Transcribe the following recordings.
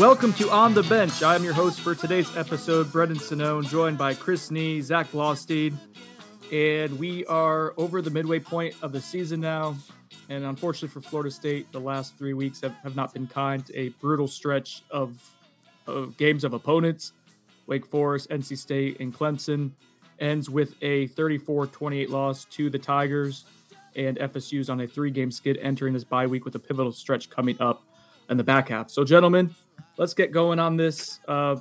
Welcome to On the Bench. I am your host for today's episode, Brendan Sonnone, joined by Chris Nee, Zach Blostein, and we are over the midway point of the season now. And unfortunately for Florida State, the last three weeks have, have not been kind. A brutal stretch of, of games of opponents, Wake Forest, NC State, and Clemson, ends with a 34 28 loss to the Tigers. And FSU's on a three game skid entering this bye week with a pivotal stretch coming up in the back half. So, gentlemen, let's get going on this. Uh,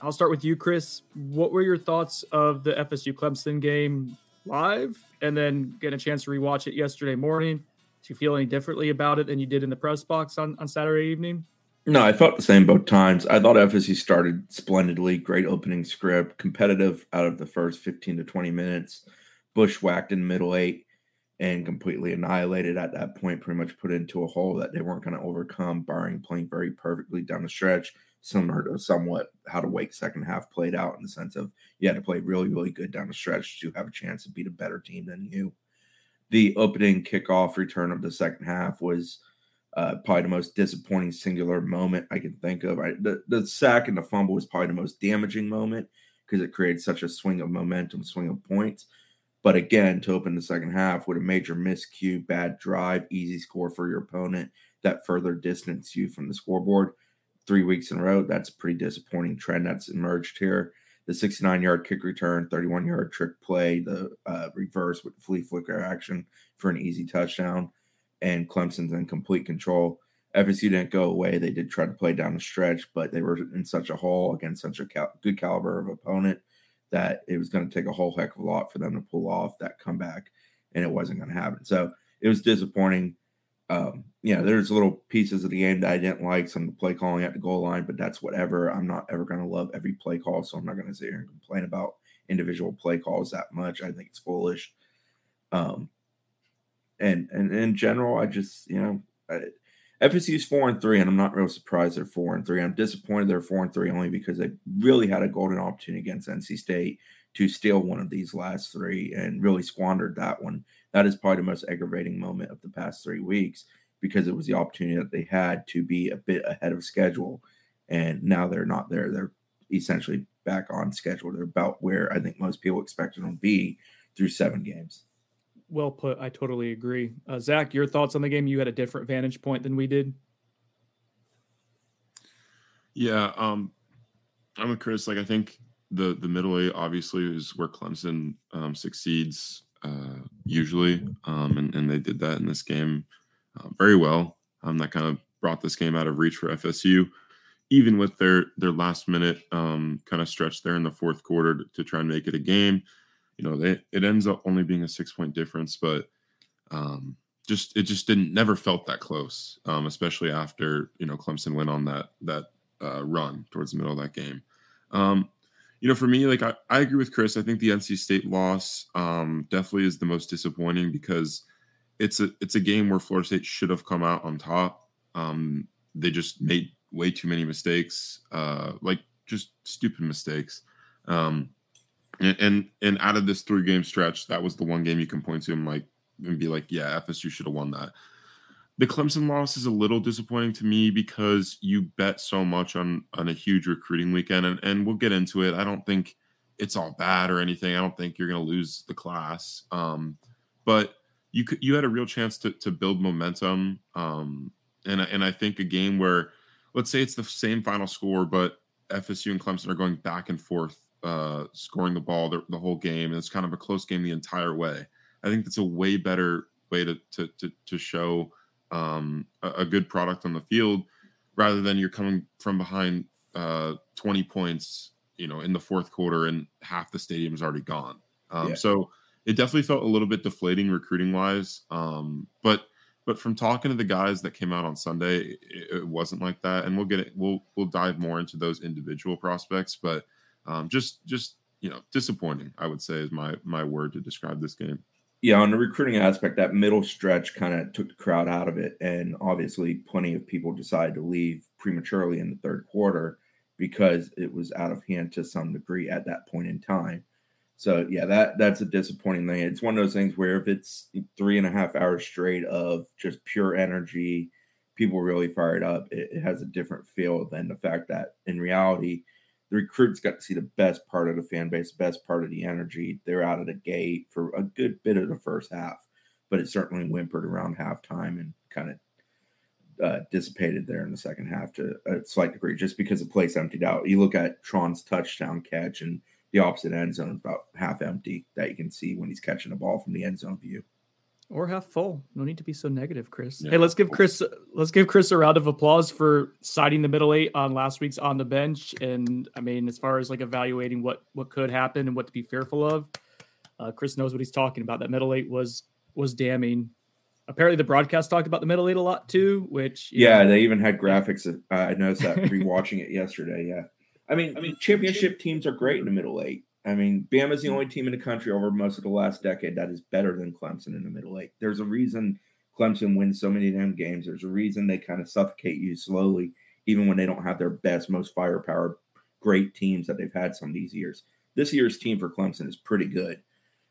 I'll start with you, Chris. What were your thoughts of the FSU Clemson game live and then get a chance to rewatch it yesterday morning? Do you feel any differently about it than you did in the press box on, on Saturday evening? No, I felt the same both times. I thought FSU started splendidly, great opening script, competitive out of the first 15 to 20 minutes, bushwhacked in middle eight and completely annihilated at that point, pretty much put into a hole that they weren't going to overcome, barring playing very perfectly down the stretch, similar to somewhat how the Wake second half played out in the sense of you had to play really, really good down the stretch to have a chance to beat a better team than you. The opening kickoff return of the second half was uh, probably the most disappointing singular moment I can think of. I, the, the sack and the fumble was probably the most damaging moment because it created such a swing of momentum, swing of points. But again, to open the second half with a major miscue, bad drive, easy score for your opponent that further distanced you from the scoreboard three weeks in a row, that's a pretty disappointing trend that's emerged here. The 69 yard kick return, 31 yard trick play, the uh, reverse with flea flicker action for an easy touchdown, and Clemson's in complete control. FSU didn't go away. They did try to play down the stretch, but they were in such a hole against such a cal- good caliber of opponent that it was going to take a whole heck of a lot for them to pull off that comeback, and it wasn't going to happen. So it was disappointing. Um, you know, there's little pieces of the game that I didn't like, some of the play calling at the goal line, but that's whatever. I'm not ever going to love every play call, so I'm not going to sit here and complain about individual play calls that much. I think it's foolish. Um, and and in general, I just you know, I, FSU's four and three, and I'm not real surprised they're four and three. I'm disappointed they're four and three only because they really had a golden opportunity against NC State to steal one of these last three and really squandered that one. That is probably the most aggravating moment of the past three weeks because it was the opportunity that they had to be a bit ahead of schedule, and now they're not there. They're essentially back on schedule. They're about where I think most people expected them to be through seven games well put. I totally agree. Uh, Zach, your thoughts on the game? You had a different vantage point than we did. Yeah, um, I'm a Chris. Like I think the the middle eight obviously is where Clemson um, succeeds uh, usually, um, and and they did that in this game uh, very well. Um, that kind of brought this game out of reach for FSU, even with their their last minute um, kind of stretch there in the fourth quarter to, to try and make it a game you know, they, it ends up only being a six point difference, but um, just it just didn't never felt that close, um, especially after you know Clemson went on that that uh, run towards the middle of that game. Um, you know, for me, like I, I agree with Chris. I think the NC State loss um, definitely is the most disappointing because it's a it's a game where Florida State should have come out on top. Um, they just made way too many mistakes, uh, like just stupid mistakes. Um, and, and and out of this three game stretch, that was the one game you can point to and like and be like, yeah, FSU should have won that. the Clemson loss is a little disappointing to me because you bet so much on on a huge recruiting weekend, and, and we'll get into it. I don't think it's all bad or anything. I don't think you're going to lose the class, um, but you could you had a real chance to to build momentum, um, and and I think a game where let's say it's the same final score, but FSU and Clemson are going back and forth, uh, scoring the ball the, the whole game, and it's kind of a close game the entire way. I think that's a way better way to to to, to show um, a, a, good product on the field rather than you're coming from behind uh, 20 points, you know, in the fourth quarter and half the stadium is already gone. Um, yeah. So it definitely felt a little bit deflating recruiting wise. Um, but but from talking to the guys that came out on Sunday, it, it, wasn't like that. And we'll get it. We'll we'll dive more into those individual prospects. But um, just just you know, disappointing. I would say is my my word to describe this game yeah, on the recruiting aspect, that middle stretch kind of took the crowd out of it. And obviously, plenty of people decided to leave prematurely in the third quarter because it was out of hand to some degree at that point in time. So yeah, that that's a disappointing thing. It's one of those things where if it's three and a half hours straight of just pure energy, people really fired up, it, it has a different feel than the fact that in reality, the recruits got to see the best part of the fan base, best part of the energy. They're out of the gate for a good bit of the first half, but it certainly whimpered around halftime and kind of uh, dissipated there in the second half to a slight degree, just because the place emptied out. You look at Tron's touchdown catch, and the opposite end zone is about half empty that you can see when he's catching the ball from the end zone view or half full. No need to be so negative, Chris. Yeah. Hey, let's give Chris let's give Chris a round of applause for citing the middle eight on last week's on the bench. And I mean, as far as like evaluating what what could happen and what to be fearful of, uh, Chris knows what he's talking about. That middle eight was was damning. Apparently, the broadcast talked about the middle eight a lot too. Which yeah, know, they even had graphics. Uh, I noticed that rewatching it yesterday. Yeah, I mean, I mean, championship teams are great in the middle eight. I mean, Bama's the only team in the country over most of the last decade that is better than Clemson in the Middle Eight. There's a reason Clemson wins so many damn games. There's a reason they kind of suffocate you slowly, even when they don't have their best, most firepower, great teams that they've had some of these years. This year's team for Clemson is pretty good.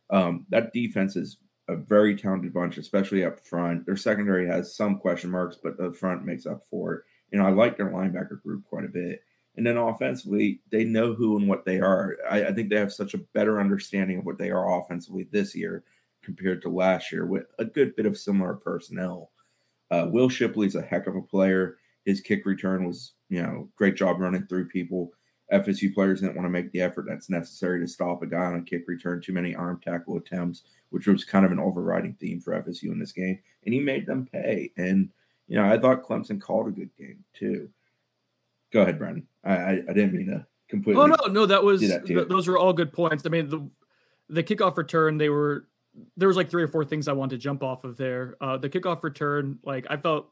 Um, that defense is a very talented bunch, especially up front. Their secondary has some question marks, but the front makes up for it. You know, I like their linebacker group quite a bit. And then offensively, they know who and what they are. I, I, think they have such a better understanding of what they are offensively this year compared to last year with a good bit of similar personnel. Uh, Will Shipley's a heck of a player. His kick return was, you know, great job running through people. FSU players didn't want to make the effort that's necessary to stop a guy on a kick return, too many arm tackle attempts, which was kind of an overriding theme for FSU in this game. And he made them pay. And, you know, I thought Clemson called a good game too. Go ahead, Brandon. I, I, I didn't mean to completely. Oh no, no, that was that th- those were all good points. I mean the the kickoff return they were there was like three or four things I wanted to jump off of there. Uh, the kickoff return, like I felt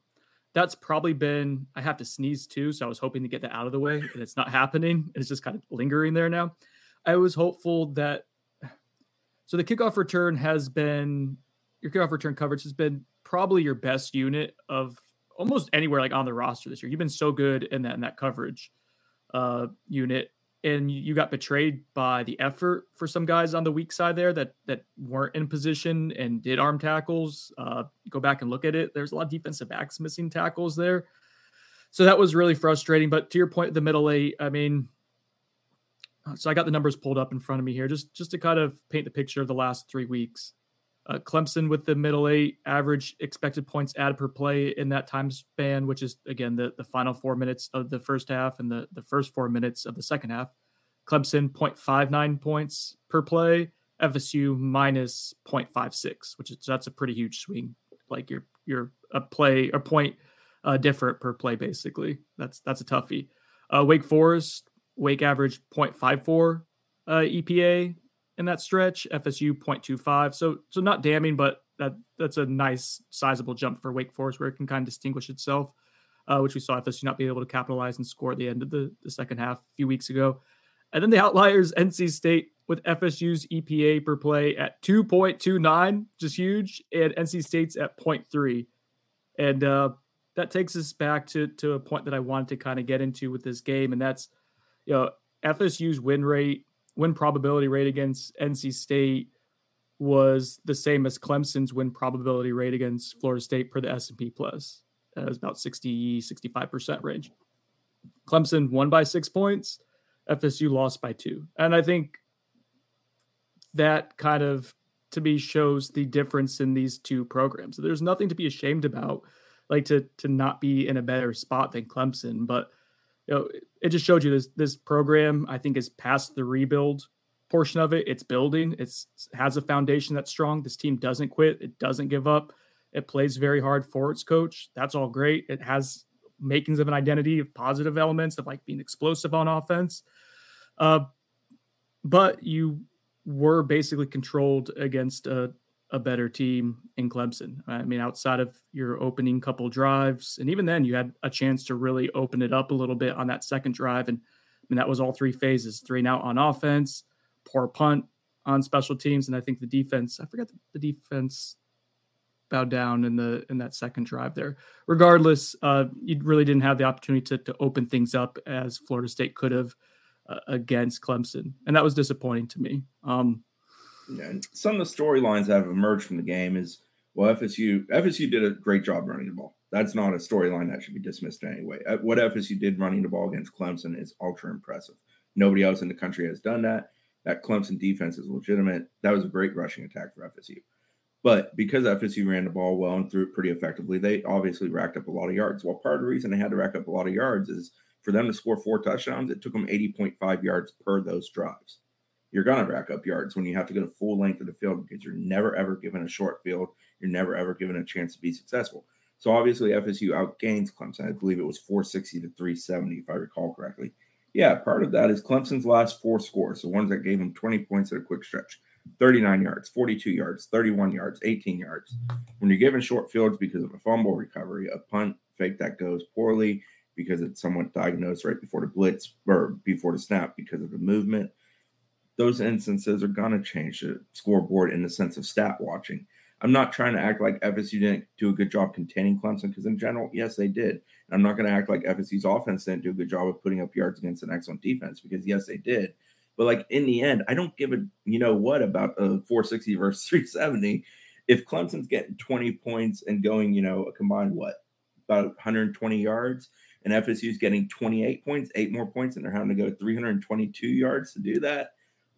that's probably been I have to sneeze too, so I was hoping to get that out of the way, and it's not happening. It's just kind of lingering there now. I was hopeful that so the kickoff return has been your kickoff return coverage has been probably your best unit of almost anywhere like on the roster this year. You've been so good in that in that coverage uh, unit, and you got betrayed by the effort for some guys on the weak side there that that weren't in position and did arm tackles. Uh, go back and look at it. There's a lot of defensive backs missing tackles there, so that was really frustrating. But to your point, the middle eight. I mean, so I got the numbers pulled up in front of me here, just just to kind of paint the picture of the last three weeks. Uh, Clemson with the middle eight average expected points added per play in that time span, which is again the, the final four minutes of the first half and the, the first four minutes of the second half. Clemson 0.59 points per play, FSU minus 0.56, which is that's a pretty huge swing. Like you're you're a play a point uh, different per play basically. That's that's a toughie. Uh, Wake Forest Wake average 0.54 uh, EPA in that stretch. FSU 0.25. So so not damning, but that that's a nice sizable jump for Wake Forest where it can kind of distinguish itself, uh, which we saw FSU not be able to capitalize and score at the end of the, the second half a few weeks ago. And then the outliers, NC State with FSU's EPA per play at 2.29, just huge, and NC State's at 0.3. And uh, that takes us back to, to a point that I wanted to kind of get into with this game, and that's you know FSU's win rate win probability rate against NC State was the same as Clemson's win probability rate against Florida State per the S&P Plus. It was about 60, 65% range. Clemson won by six points. FSU lost by two. And I think that kind of to me shows the difference in these two programs. There's nothing to be ashamed about, like to to not be in a better spot than Clemson. But you know, it just showed you this this program I think is past the rebuild portion of it. It's building. It's has a foundation that's strong. This team doesn't quit. It doesn't give up. It plays very hard for its coach. That's all great. It has makings of an identity of positive elements of like being explosive on offense. Uh, but you were basically controlled against a, a better team in Clemson. I mean, outside of your opening couple drives, and even then, you had a chance to really open it up a little bit on that second drive. And I mean, that was all three phases three and out on offense, poor punt on special teams. And I think the defense, I forgot the defense bowed down in the in that second drive there. Regardless, uh, you really didn't have the opportunity to, to open things up as Florida State could have uh, against Clemson, and that was disappointing to me. Um, some of the storylines that have emerged from the game is well, FSU FSU did a great job running the ball. That's not a storyline that should be dismissed anyway. Uh, what FSU did running the ball against Clemson is ultra impressive. Nobody else in the country has done that. That Clemson defense is legitimate. That was a great rushing attack for FSU. But because FSU ran the ball well and threw it pretty effectively, they obviously racked up a lot of yards. Well, part of the reason they had to rack up a lot of yards is for them to score four touchdowns, it took them 80.5 yards per those drives. You're going to rack up yards when you have to go to full length of the field because you're never ever given a short field. You're never ever given a chance to be successful. So obviously FSU outgains Clemson. I believe it was 460 to 370, if I recall correctly. Yeah, part of that is Clemson's last four scores, the ones that gave them 20 points at a quick stretch. 39 yards, 42 yards, 31 yards, 18 yards. When you're given short fields because of a fumble recovery, a punt fake that goes poorly because it's somewhat diagnosed right before the blitz or before the snap because of the movement, those instances are going to change the scoreboard in the sense of stat watching. I'm not trying to act like FSU didn't do a good job containing Clemson because, in general, yes, they did. And I'm not going to act like FSU's offense didn't do a good job of putting up yards against an excellent defense because, yes, they did. But like in the end, I don't give a you know what about a 460 versus 370. If Clemson's getting 20 points and going, you know, a combined what about 120 yards, and FSU's getting 28 points, eight more points, and they're having to go 322 yards to do that.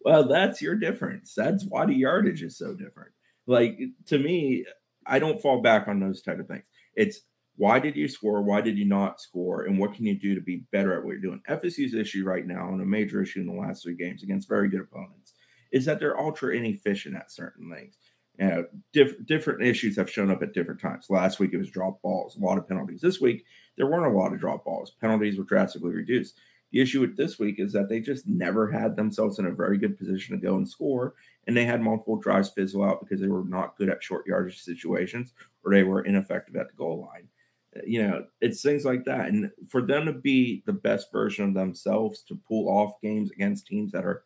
Well, that's your difference. That's why the yardage is so different. Like to me, I don't fall back on those type of things. It's why did you score? Why did you not score? And what can you do to be better at what you're doing? FSU's issue right now, and a major issue in the last three games against very good opponents, is that they're ultra inefficient at certain things. You know, diff- different issues have shown up at different times. Last week it was drop balls, a lot of penalties. This week there weren't a lot of drop balls. Penalties were drastically reduced. The issue with this week is that they just never had themselves in a very good position to go and score, and they had multiple drives fizzle out because they were not good at short yardage situations or they were ineffective at the goal line uh, you know, it's things like that. And for them to be the best version of themselves, to pull off games against teams that are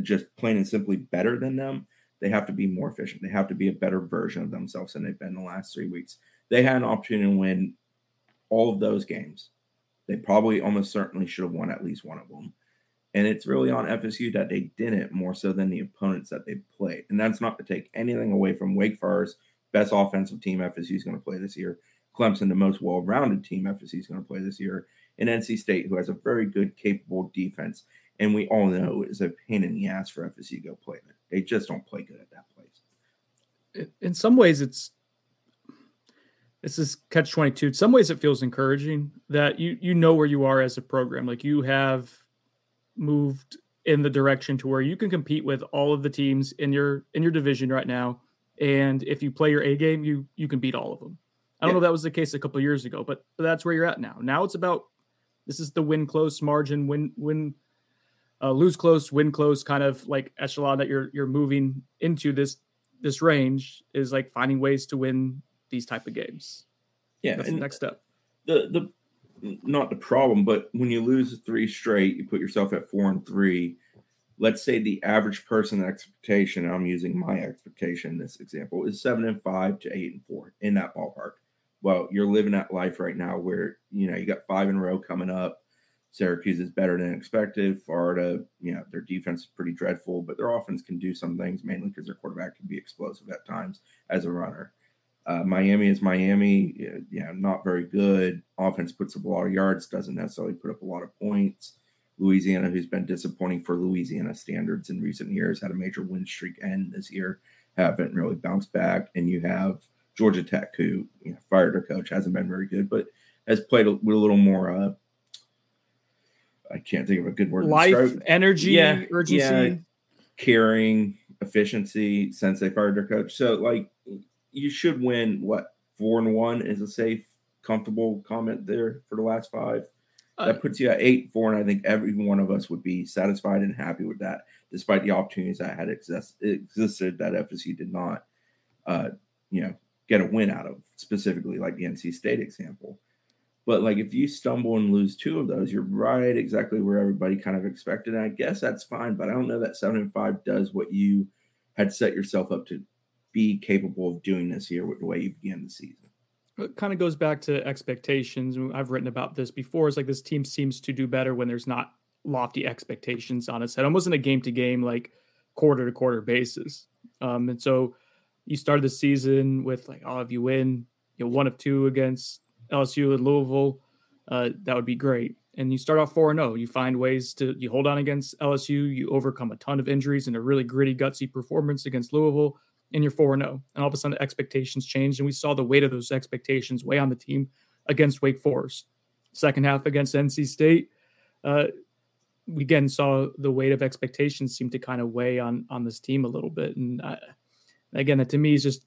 just plain and simply better than them, they have to be more efficient. They have to be a better version of themselves than they've been the last three weeks. They had an opportunity to win all of those games. They probably almost certainly should have won at least one of them. And it's really on FSU that they didn't more so than the opponents that they played. And that's not to take anything away from Wake Forest, best offensive team FSU is going to play this year. Clemson, the most well rounded team FSU is going to play this year, and NC State, who has a very good, capable defense. And we all know is a pain in the ass for FSU to go play. They just don't play good at that place. In some ways, it's this is catch 22 in some ways it feels encouraging that you you know where you are as a program like you have moved in the direction to where you can compete with all of the teams in your in your division right now and if you play your a game you you can beat all of them I don't yeah. know if that was the case a couple years ago, but, but that's where you're at now. Now it's about this is the win close margin, win win uh, lose close, win close kind of like echelon that you're you're moving into this this range is like finding ways to win these type of games. Yeah, that's the next step. The the not the problem, but when you lose three straight, you put yourself at four and three. Let's say the average person expectation, I'm using my expectation in this example, is seven and five to eight and four in that ballpark well, you're living that life right now where you know you got five in a row coming up. Syracuse is better than expected. Florida, you know, their defense is pretty dreadful, but their offense can do some things, mainly because their quarterback can be explosive at times as a runner. Uh, Miami is Miami, you know, not very good. Offense puts up a lot of yards, doesn't necessarily put up a lot of points. Louisiana, who's been disappointing for Louisiana standards in recent years, had a major win streak end this year, haven't really bounced back. And you have Georgia Tech, who you know, fired their coach, hasn't been very good, but has played with a little more uh, I can't think of a good word. Life, energy, yeah, urgency, yeah, caring, efficiency since they fired their coach. So like you should win what four and one is a safe, comfortable comment there for the last five. Uh, that puts you at eight, four, and I think every one of us would be satisfied and happy with that, despite the opportunities that had exist, existed that FSU did not, uh, you know, get a win out of, specifically like the NC State example. But like if you stumble and lose two of those, you're right exactly where everybody kind of expected. And I guess that's fine, but I don't know that seven and five does what you had set yourself up to be capable of doing this year with the way you began the season. It kind of goes back to expectations. I've written about this before. It's like this team seems to do better when there's not lofty expectations on its head, almost in a game to game, like quarter to quarter basis. Um, and so you started the season with like, oh, if you win, you know, one of two against LSU and Louisville, uh, that would be great. And you start off 4 and 0. You find ways to, you hold on against LSU, you overcome a ton of injuries and a really gritty, gutsy performance against Louisville, and you're 4 0. And all of a sudden, expectations changed. And we saw the weight of those expectations weigh on the team against Wake Forest. Second half against NC State, uh, we again saw the weight of expectations seem to kind of weigh on on this team a little bit. And uh, again, that to me is just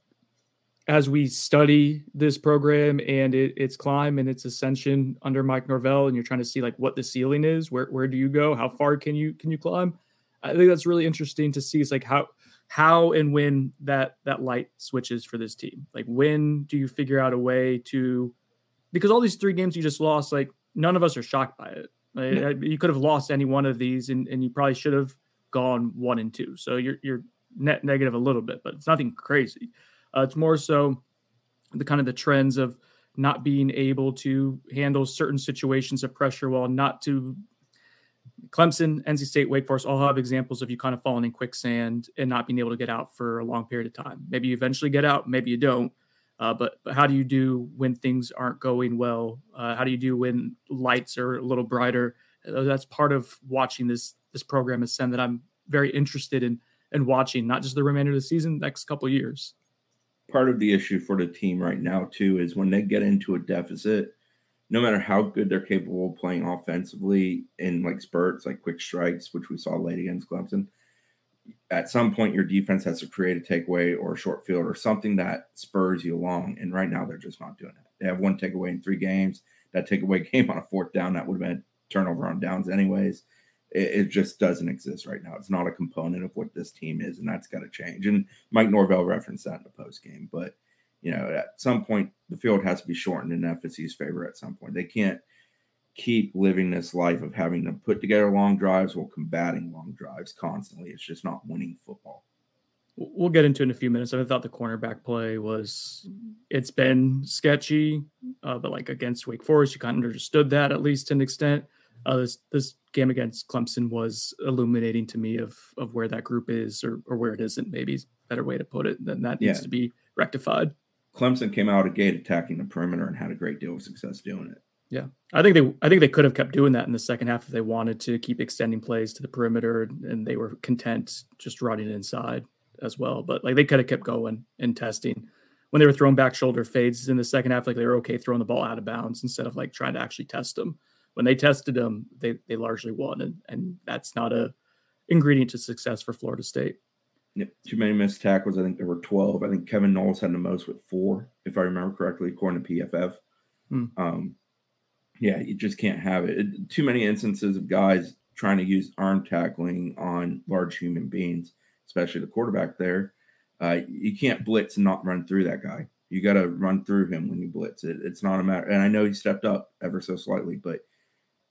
as we study this program and it, its climb and its ascension under Mike Norvell, and you're trying to see like what the ceiling is, where where do you go, how far can you can you climb? I think that's really interesting to see. It's like how how and when that that light switches for this team. Like when do you figure out a way to because all these three games you just lost, like none of us are shocked by it. Like, You could have lost any one of these, and, and you probably should have gone one and two. So you're you're net negative a little bit, but it's nothing crazy. Uh, it's more so the kind of the trends of not being able to handle certain situations of pressure while not to Clemson, NC State, Wake Forest all have examples of you kind of falling in quicksand and not being able to get out for a long period of time. Maybe you eventually get out, maybe you don't. Uh, but, but how do you do when things aren't going well? Uh, how do you do when lights are a little brighter? Uh, that's part of watching this this program ascend that I'm very interested in in watching, not just the remainder of the season, next couple years part of the issue for the team right now too is when they get into a deficit, no matter how good they're capable of playing offensively in like spurts, like quick strikes, which we saw late against Clemson, at some point your defense has to create a takeaway or a short field or something that spurs you along. And right now they're just not doing it. They have one takeaway in three games. That takeaway came on a fourth down that would have been turnover on downs anyways it, it, just doesn't exist right now. It's not a component of what this team is, and that's got to change. And Mike Norvell referenced that in the post game. But you know, at some point, the field has to be shortened in FSU's favor. At some point, they can't keep living this life of having to put together long drives while combating long drives constantly. It's just not winning football. We'll get into it in a few minutes. I thought the cornerback play was it's been sketchy, uh, but like against Wake Forest, you kind of understood that at least to an extent. Uh, this this game against Clemson was illuminating to me of of where that group is or or where it isn't. Maybe better way to put it. Then that needs yeah. to be rectified. Clemson came out of gate attacking the perimeter and had a great deal of success doing it. Yeah, I think they I think they could have kept doing that in the second half if they wanted to keep extending plays to the perimeter and they were content just running inside as well. But like they could have kept going and testing when they were throwing back shoulder fades in the second half. Like they were okay throwing the ball out of bounds instead of like trying to actually test them when they tested them, they they largely won, and and that's not a ingredient to success for Florida State. Too many missed tackles. I think there were 12. I think Kevin Knowles had the most with four, if I remember correctly, according to PFF. Hmm. Um, yeah, you just can't have it. it. Too many instances of guys trying to use arm tackling on large human beings, especially the quarterback there. Uh, you can't blitz and not run through that guy. You got to run through him when you blitz. It, it's not a matter. And I know he stepped up ever so slightly, but –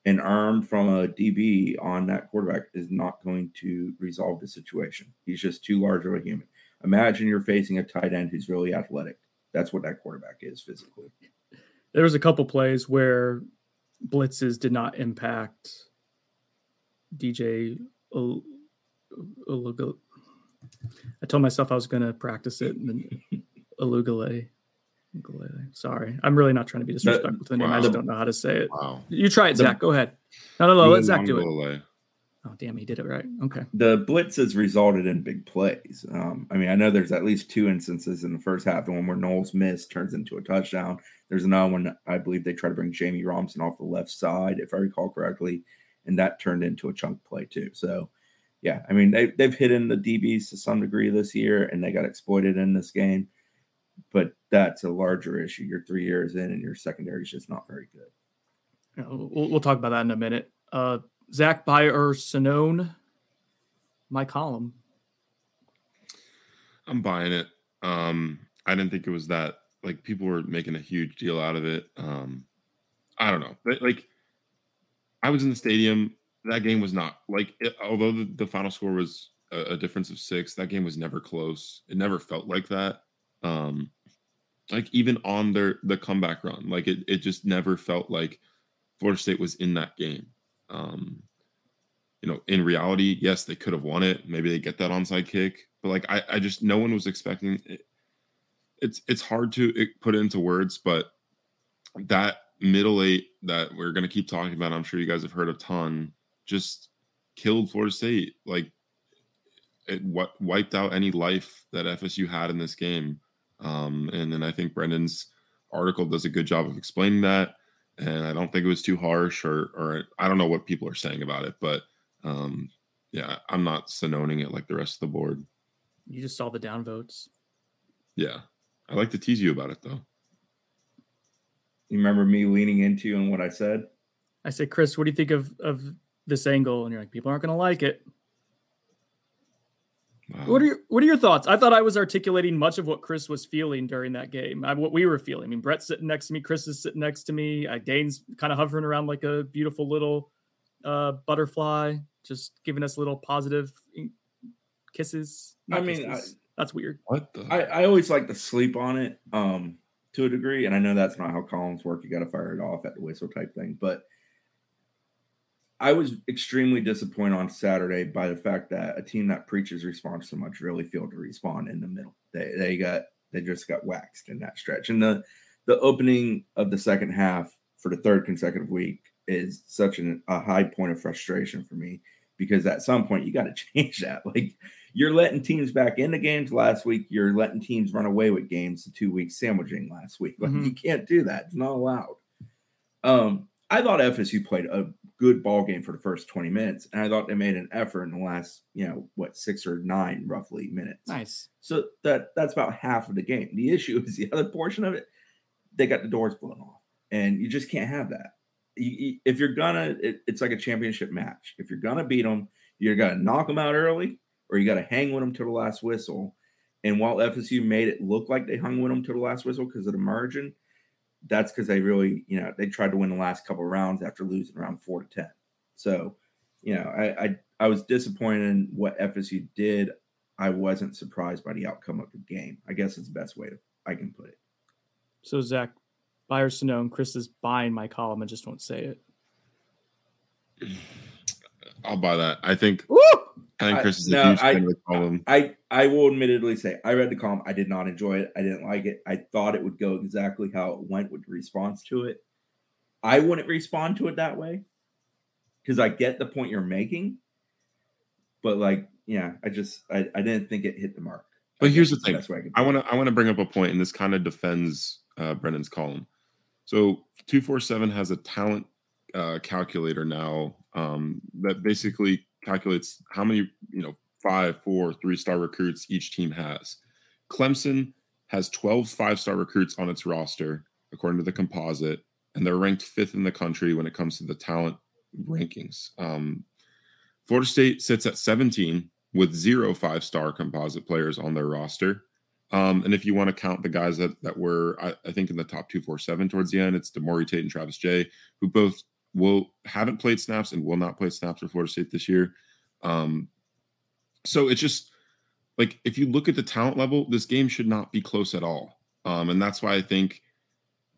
an arm from a DB on that quarterback is not going to resolve the situation. He's just too large of a human. Imagine you're facing a tight end who's really athletic. That's what that quarterback is physically. There was a couple plays where blitzes did not impact DJ. I told myself I was going to practice it and Ulugale. Sorry, I'm really not trying to be disrespectful to the name. Wow. I just don't know how to say it. Wow. You try it, Zach. Go ahead. No, no, no. Let Zach do it. Oh, damn, he did it right. Okay. The blitz has resulted in big plays. Um, I mean, I know there's at least two instances in the first half. The one where Knowles missed turns into a touchdown. There's another one, I believe they try to bring Jammie Robinson off the left side, if I recall correctly, and that turned into a chunk play too. So, yeah, I mean, they, they've hit in the DBs to some degree this year, and they got exploited in this game. But that's a larger issue. You're three years in, and your secondary is just not very good. Yeah, we'll, we'll talk about that in a minute. Uh, Zach Buy or Sonnone, my column. I'm buying it. Um, I didn't think it was that like people were making a huge deal out of it. Um, I don't know, but like I was in the stadium. That game was not like it, although the, the, final score was a, a, difference of six. That game was never close. It never felt like that. Um, like even on their the comeback run, like it it just never felt like Florida State was in that game. Um, you know, in reality, yes, they could have won it. Maybe they get that onside kick, but like I, I just no one was expecting. It. It's it's hard to put into words, but that middle eight that we're gonna keep talking about, I'm sure you guys have heard a ton, just killed Florida State. Like it what wiped out any life that FSU had in this game. Um, and then I think Brendan's article does a good job of explaining that and I don't think it was too harsh, or or I don't know what people are saying about it, but um, yeah, I'm not sononing it like the rest of the board. You just saw the downvotes. Yeah, I like to tease you about it though. You remember me leaning into you and what I said? I said, Chris, what do you think of of this angle? And you're like, people aren't going to like it. Wow. What are your What are your thoughts? I thought I was articulating much of what Chris was feeling during that game. I, what we were feeling. I mean, Brett's sitting next to me. Chris is sitting next to me. Uh, Dane's kind of hovering around like a beautiful little uh, butterfly, just giving us little positive kisses. Not I mean, I, that's weird. What the? I, I always like to sleep on it um, to a degree, and I know that's not how columns work. You got to fire it off at the whistle type thing, but I was extremely disappointed on Saturday by the fact that a team that preaches response so much really failed to respond in the middle. They they got they just got waxed in that stretch. And the the opening of the second half for the third consecutive week is such an, a high point of frustration for me because at some point you got to change that. Like you're letting teams back into games last week, you're letting teams run away with games the two weeks sandwiching last week. Like mm-hmm. you can't do that. It's not allowed. Um, I thought FSU played a good ball game for the first 20 minutes. And I thought they made an effort in the last, you know, what, six or nine roughly minutes. Nice. So that that's about half of the game. The issue is the other portion of it, they got the doors blown off. And you just can't have that. You, if you're gonna, it, it's like a championship match. If you're gonna beat them, you're gonna knock them out early or you got to hang with them to the last whistle. And while FSU made it look like they hung with them to the last whistle because of the margin, that's because they really, you know, they tried to win the last couple rounds after losing around four to ten. So, you know, I, I I was disappointed in what FSU did. I wasn't surprised by the outcome of the game. I guess it's the best way to I can put it. So Zach, Buy or Sonnone, Chris is buying my column and just won't say it. I'll buy that. I think Woo! I think Chris is a huge fan of the column. I, I will admittedly say I read the column. I did not enjoy it. I didn't like it. I thought it would go exactly how it went with response to it. I wouldn't respond to it that way because I get the point you're making, but like, yeah, I just I, I didn't think it hit the mark. But here's the thing: I want to I want to bring up a point, and this kind of defends uh, Brendan's column. So two four seven has a talent uh, calculator now um, that basically calculates how many, you know, five, four, three star recruits each team has. Clemson has 12 five star recruits on its roster, according to the composite, and they're ranked fifth in the country when it comes to the talent rankings. Um, Florida State sits at 17 with zero five star composite players on their roster. Um, and if you want to count the guys that that were, I, I, think in the top two, four, seven towards the end, it's Demorie Tate and Travis Jay, who both will haven't played snaps and will not play snaps for Florida State this year. Um, so it's just like if you look at the talent level, this game should not be close at all. Um, and that's why I think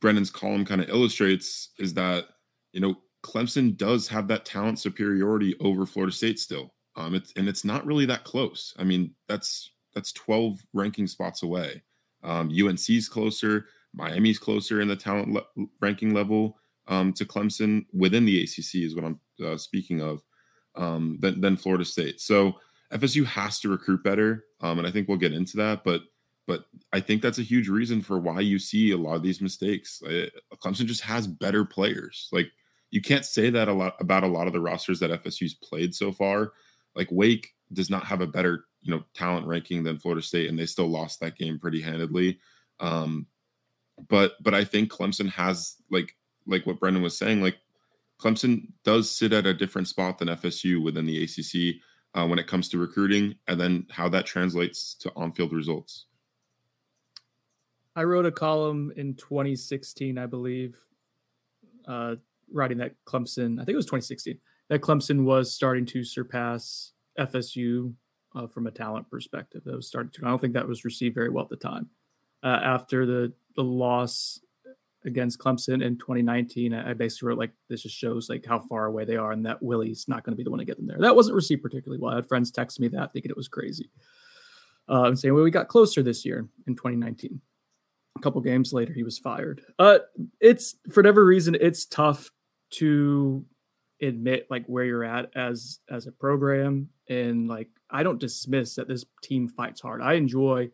Brendan's column kind of illustrates is that you know, Clemson does have that talent superiority over Florida State still. Um, it's and it's not really that close. I mean, that's that's 12 ranking spots away. Um, UNC's closer, Miami's closer in the talent le- ranking level um, to Clemson within the ACC is what I'm uh, speaking of um, than, than Florida State. So FSU has to recruit better, um, and I think we'll get into that. But but I think that's a huge reason for why you see a lot of these mistakes. Uh, Clemson just has better players. Like you can't say that a lot about a lot of the rosters that FSU's played so far. Like Wake does not have a better you know talent ranking than Florida State, and they still lost that game pretty handedly. Um, but but I think Clemson has like like what Brendan was saying, like Clemson does sit at a different spot than FSU within the ACC uh, when it comes to recruiting, and then how that translates to on-field results. I wrote a column in 2016, I believe, uh, writing that Clemson, I think it was 2016, that Clemson was starting to surpass FSU uh, from a talent perspective. That was starting to. I don't think that was received very well at the time. Uh, after the the loss against Clemson in 2019, I basically wrote like this just shows like how far away they are, and that Willie's not going to be the one to get them there. That wasn't received particularly well. I had friends text me that thinking it was crazy, uh, and saying, "Well, we got closer this year in 2019." A couple games later, he was fired. Uh, it's for whatever reason, it's tough to admit like where you're at as as a program, and like I don't dismiss that this team fights hard. I enjoy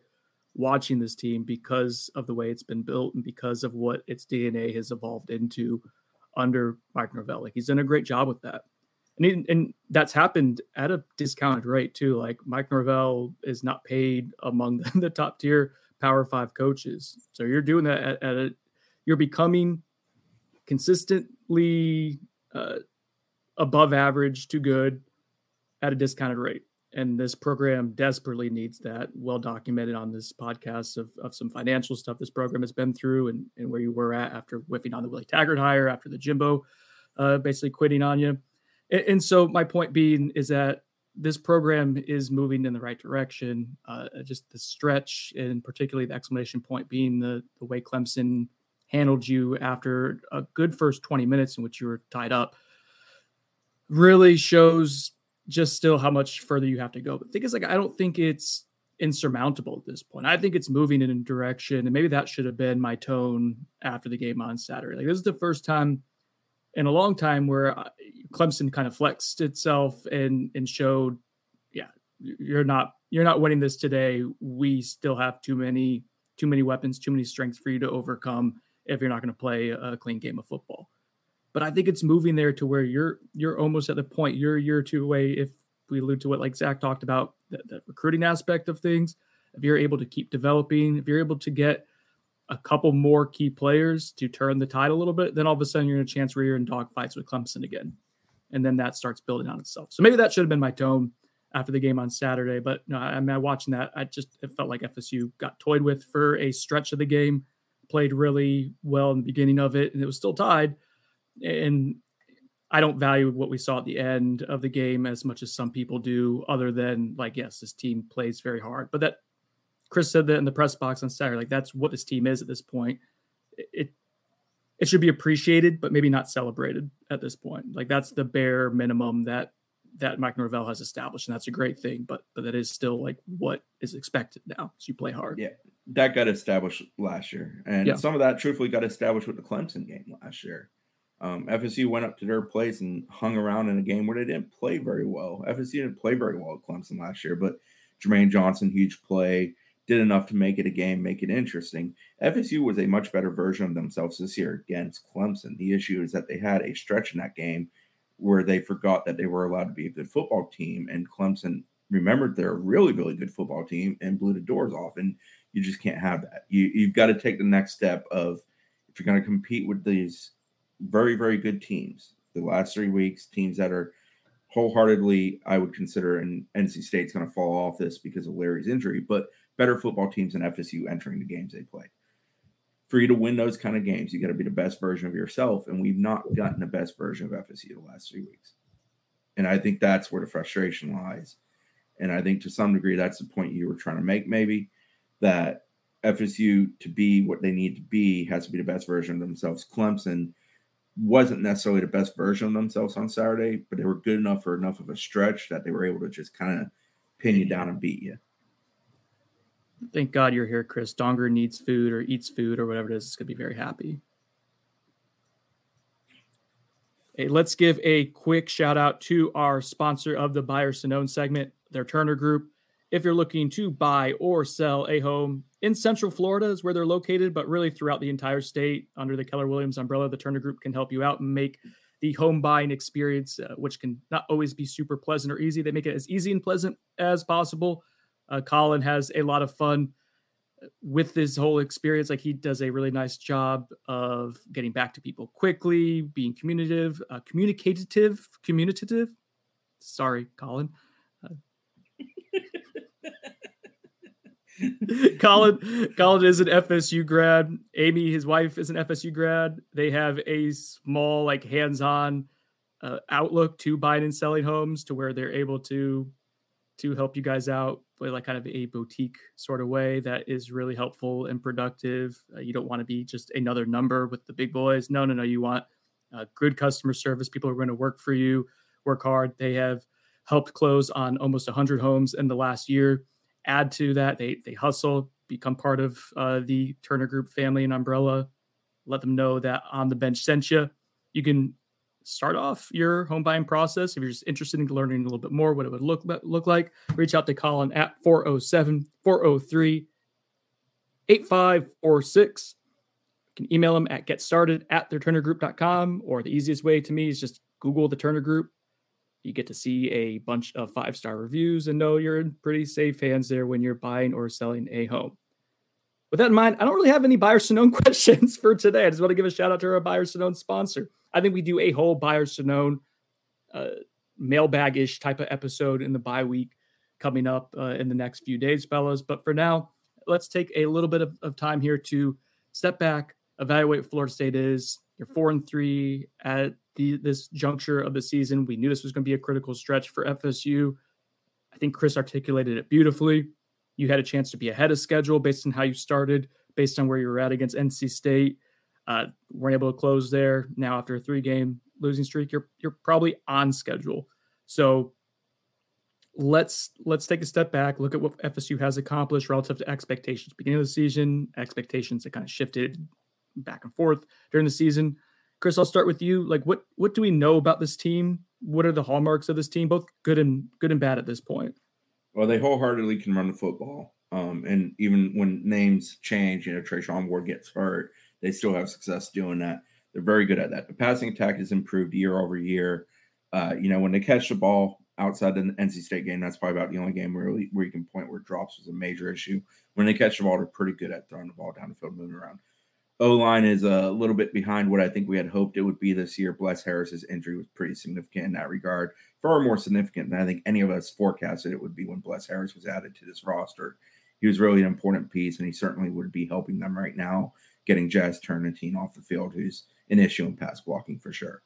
watching this team because of the way it's been built and because of what its DNA has evolved into under Mike Norvell. Like he's done a great job with that. And, he, and that's happened at a discounted rate too. Like Mike Norvell is not paid among the, the top tier Power Five coaches. So you're doing that at, at a, you're becoming consistently uh, above average to good at a discounted rate and this program desperately needs that well documented on this podcast of, of some financial stuff this program has been through and, and where you were at after whiffing on the Willie Taggart hire, after the Jimbo uh, basically quitting on you. And, and, so my point being is that this program is moving in the right direction. Uh, just the stretch and particularly the exclamation point being the, the way Clemson handled you after a good first 20 minutes in which you were tied up really shows just still how much further you have to go. But the thing is, like, I don't think it's insurmountable at this point. I think it's moving in a direction, and maybe that should have been my tone after the game on Saturday. Like, this is the first time in a long time where uh, Clemson kind of flexed itself and and showed, yeah, you're not you're not winning this today. We still have too many too many weapons, too many strengths for you to overcome if you're not going to play a clean game of football but I think it's moving there to where you're you're almost at the point you're year two away. If we allude to what like Zach talked about, the, the recruiting aspect of things, if you're able to keep developing, if you're able to get a couple more key players to turn the tide a little bit, then all of a sudden you're in a chance where you're in dogfights with Clemson again. And then that starts building on itself. So maybe that should have been my tone after the game on Saturday. But no, I mean, watching that, I just it felt like FSU got toyed with for a stretch of the game, played really well in the beginning of it, and it was still tied and I don't value what we saw at the end of the game as much as some people do, other than like, yes, this team plays very hard. But that Chris said that in the press box on Saturday, like that's what this team is at this point. It it should be appreciated, but maybe not celebrated at this point. Like that's the bare minimum that that Mike Norvell has established, and that's a great thing. But but that is still like what is expected now. So you play hard. Yeah, that got established last year, and yeah. some of that truthfully got established with the Clemson game last year. Um, FSU went up to their place and hung around in a game where they didn't play very well. FSU didn't play very well at Clemson last year, but Jermaine Johnson, huge play, did enough to make it a game, make it interesting. FSU was a much better version of themselves this year against Clemson. The issue is that they had a stretch in that game where they forgot that they were allowed to be a good football team, and Clemson remembered they're a really, really good football team and blew the doors off. And you just can't have that. You you've got to take the next step of if you're going to compete with these very, very good teams. The last three weeks, teams that are wholeheartedly, I would consider, and NC State's going to fall off this because of Leary's injury, but better football teams than FSU entering the games they play. For you to win those kind of games, you got to be the best version of yourself. And we've not gotten the best version of FSU the last three weeks. And I think that's where the frustration lies. And I think to some degree, that's the point you were trying to make, maybe that FSU to be what they need to be has to be the best version of themselves. Clemson wasn't necessarily the best version of themselves on Saturday, but they were good enough for enough of a stretch that they were able to just kind of pin you down and beat you. Thank God you're here, Chris. Donger needs food or eats food or whatever it is. It's going to be very happy. Hey, let's give a quick shout out to our sponsor of the Buyers to Known segment, their Turner Group. If you're looking to buy or sell a home in Central Florida, is where they're located, but really throughout the entire state under the Keller Williams umbrella, the Turner Group can help you out and make the home buying experience, uh, which can not always be super pleasant or easy. They make it as easy and pleasant as possible. Uh, Colin has a lot of fun with this whole experience. Like he does a really nice job of getting back to people quickly, being communicative, uh, communicative, communicative. Sorry, Colin. Uh, Colin, Colin is an FSU grad. Amy, his wife, is an FSU grad. They have a small, like, hands-on uh, outlook to buying and selling homes, to where they're able to to help you guys out like kind of a boutique sort of way that is really helpful and productive. Uh, you don't want to be just another number with the big boys. No, no, no. You want uh, good customer service. People are going to work for you, work hard. They have helped close on almost 100 homes in the last year. Add to that, they they hustle, become part of uh, the Turner Group family and umbrella. Let them know that on the bench sent you. You can start off your home buying process, if you're just interested in learning a little bit more what it would look look like, reach out to Colin at 407 403 8546. You can email them at get started at theirturnergroup.com, or the easiest way to me is just Google the Turner Group. You get to see a bunch of five star reviews and know you're in pretty safe hands there when you're buying or selling a home. With that in mind, I don't really have any buyers to questions for today. I just want to give a shout out to our buyers to sponsor. I think we do a whole buyers to uh, mailbag ish type of episode in the bye week coming up uh, in the next few days, fellas. But for now, let's take a little bit of, of time here to step back, evaluate Florida State is. You're four and three at the, this juncture of the season. We knew this was going to be a critical stretch for FSU. I think Chris articulated it beautifully. You had a chance to be ahead of schedule based on how you started, based on where you were at against NC State. Uh, weren't able to close there. Now after a three game losing streak, you're you're probably on schedule. So let's let's take a step back, look at what FSU has accomplished relative to expectations. Beginning of the season, expectations that kind of shifted back and forth during the season. Chris, I'll start with you. Like what what do we know about this team? What are the hallmarks of this team, both good and good and bad at this point? Well, they wholeheartedly can run the football. Um, and even when names change, you know, Treshaun Ward gets hurt, they still have success doing that. They're very good at that. The passing attack has improved year over year. Uh, you know, when they catch the ball outside the NC State game, that's probably about the only game where, where you can point where drops was a major issue. When they catch the ball, they're pretty good at throwing the ball down the field, moving around. O line is a little bit behind what I think we had hoped it would be this year. Bless Harris's injury was pretty significant in that regard, far more significant than I think any of us forecasted it would be when Bless Harris was added to this roster. He was really an important piece, and he certainly would be helping them right now getting Jazz Turnetine off the field, who's an issue in pass blocking for sure.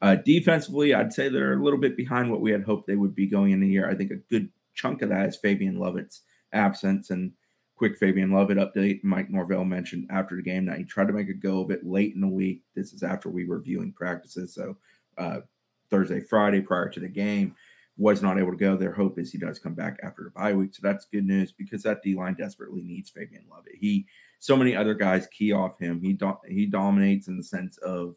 Uh, defensively, I'd say they're a little bit behind what we had hoped they would be going in the year. I think a good chunk of that is Fabian Lovett's absence and quick Fabian Lovett update. Mike Norvell mentioned after the game that he tried to make a go of it late in the week. This is after we were viewing practices. So uh, Thursday, Friday prior to the game, was not able to go. Their hope is he does come back after the bye week. So that's good news because that D line desperately needs Fabian Lovett. He so many other guys key off him. He do, he dominates in the sense of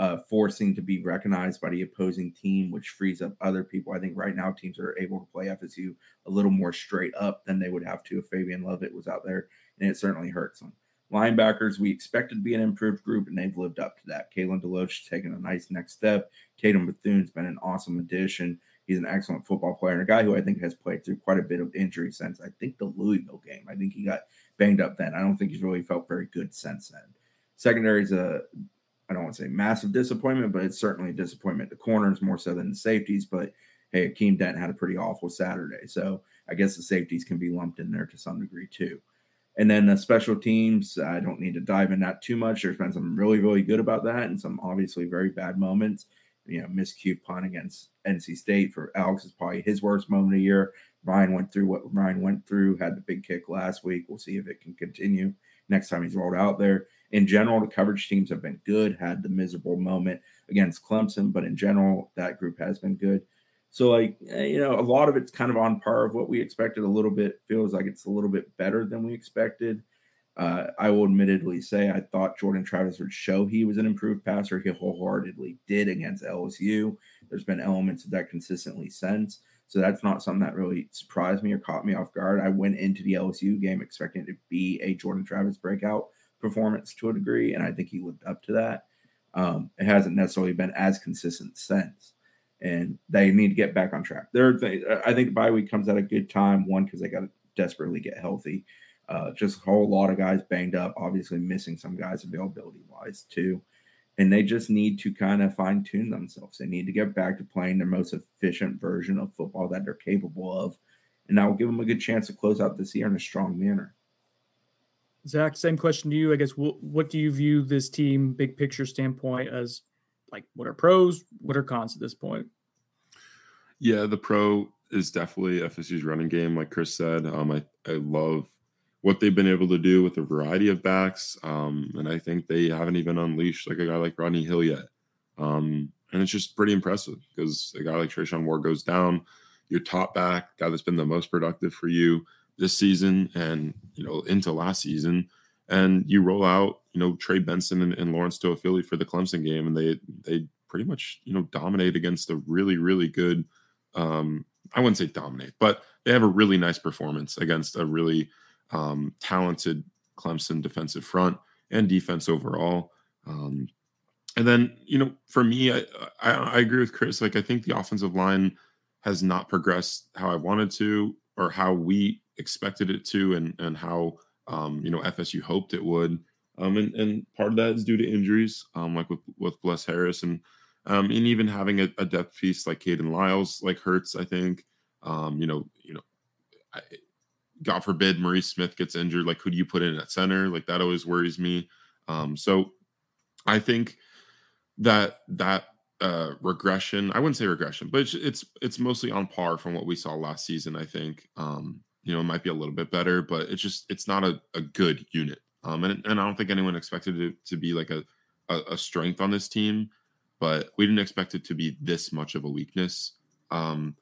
uh, forcing to be recognized by the opposing team, which frees up other people. I think right now teams are able to play FSU a little more straight up than they would have to if Fabian Lovett was out there, and it certainly hurts them. Linebackers, we expected to be an improved group, and they've lived up to that. Kalen DeLoach taken a nice next step. Tatum Bethune-has been an awesome addition. He's an excellent football player and a guy who I think has played through quite a bit of injury since I think the Louisville game. I think he got banged up then. I don't think he's really felt very good since then. Secondary is a, I don't want to say massive disappointment, but it's certainly a disappointment. The corners more so than the safeties, but hey, Akeem Dent had a pretty awful Saturday. So I guess the safeties can be lumped in there to some degree too. And then the special teams, I don't need to dive in that too much. There's been some really, really good about that and some obviously very bad moments. You know, miscued punt against NC State for Alex is probably his worst moment of the year. Ryan went through what Ryan went through, had the big kick last week. We'll see if it can continue next time he's rolled out there. in general, the coverage teams have been good. Had the miserable moment against Clemson, but in general, that group has been good. So, like, eh, you know, a lot of it's kind of on par of what we expected. A little bit feels like it's a little bit better than we expected. Uh, I will admittedly say I thought Jordan Travis would show he was an improved passer. He wholeheartedly did against LSU. There's been elements of that consistently since. So that's not something that really surprised me or caught me off guard. I went into the LSU game expecting it to be a Jordan Travis breakout performance to a degree, and I think he lived up to that. Um, it hasn't necessarily been as consistent since, and they need to get back on track. Third thing, I think the bye week comes at a good time. One because they got to desperately get healthy. Uh, just a whole lot of guys banged up, obviously missing some guys availability wise too. And they just need to kind of fine tune themselves. They need to get back to playing their most efficient version of football that they're capable of. And that will give them a good chance to close out this year in a strong manner. Zach, same question to you. I guess what, what do you view this team, big picture standpoint, as like what are pros, what are cons at this point? Yeah, the pro is definitely FSU's running game, like Chris said. Um, I, I love what they've been able to do with a variety of backs. Um, and I think they haven't even unleashed like a guy like Rodney Hill yet. Um, and it's just pretty impressive because a guy like Treshaun Ward goes down, your top back, guy that's been the most productive for you this season and you know into last season, and you roll out you know Trey Benson and, and Lawrence Toafili for the Clemson game, and they they pretty much you know dominate against a really really good. Um, I wouldn't say dominate, but they have a really nice performance against a really um, talented Clemson defensive front and defense overall. Um, and then, you know, for me, I, I, I agree with Chris. Like, I think the offensive line has not progressed how I wanted to or how we expected it to, and and how um, you know FSU hoped it would. Um, and and part of that is due to injuries, um, like with with Bless Harris, and um, and even having a, a depth piece like Kayden Lyles like hurts. I think, um, you know, you know, I, God forbid Maurice Smith gets injured, like who do you put in at center? Like that always worries me. Um, so I think that that uh, regression, I wouldn't say regression, but it's, it's, it's mostly on par from what we saw last season. I think um, you know it might be a little bit better, but it's just it's not a, a good unit. Um, and, and I don't think anyone expected it to be like a, a, a strength on this team, but we didn't expect it to be this much of a weakness. Um,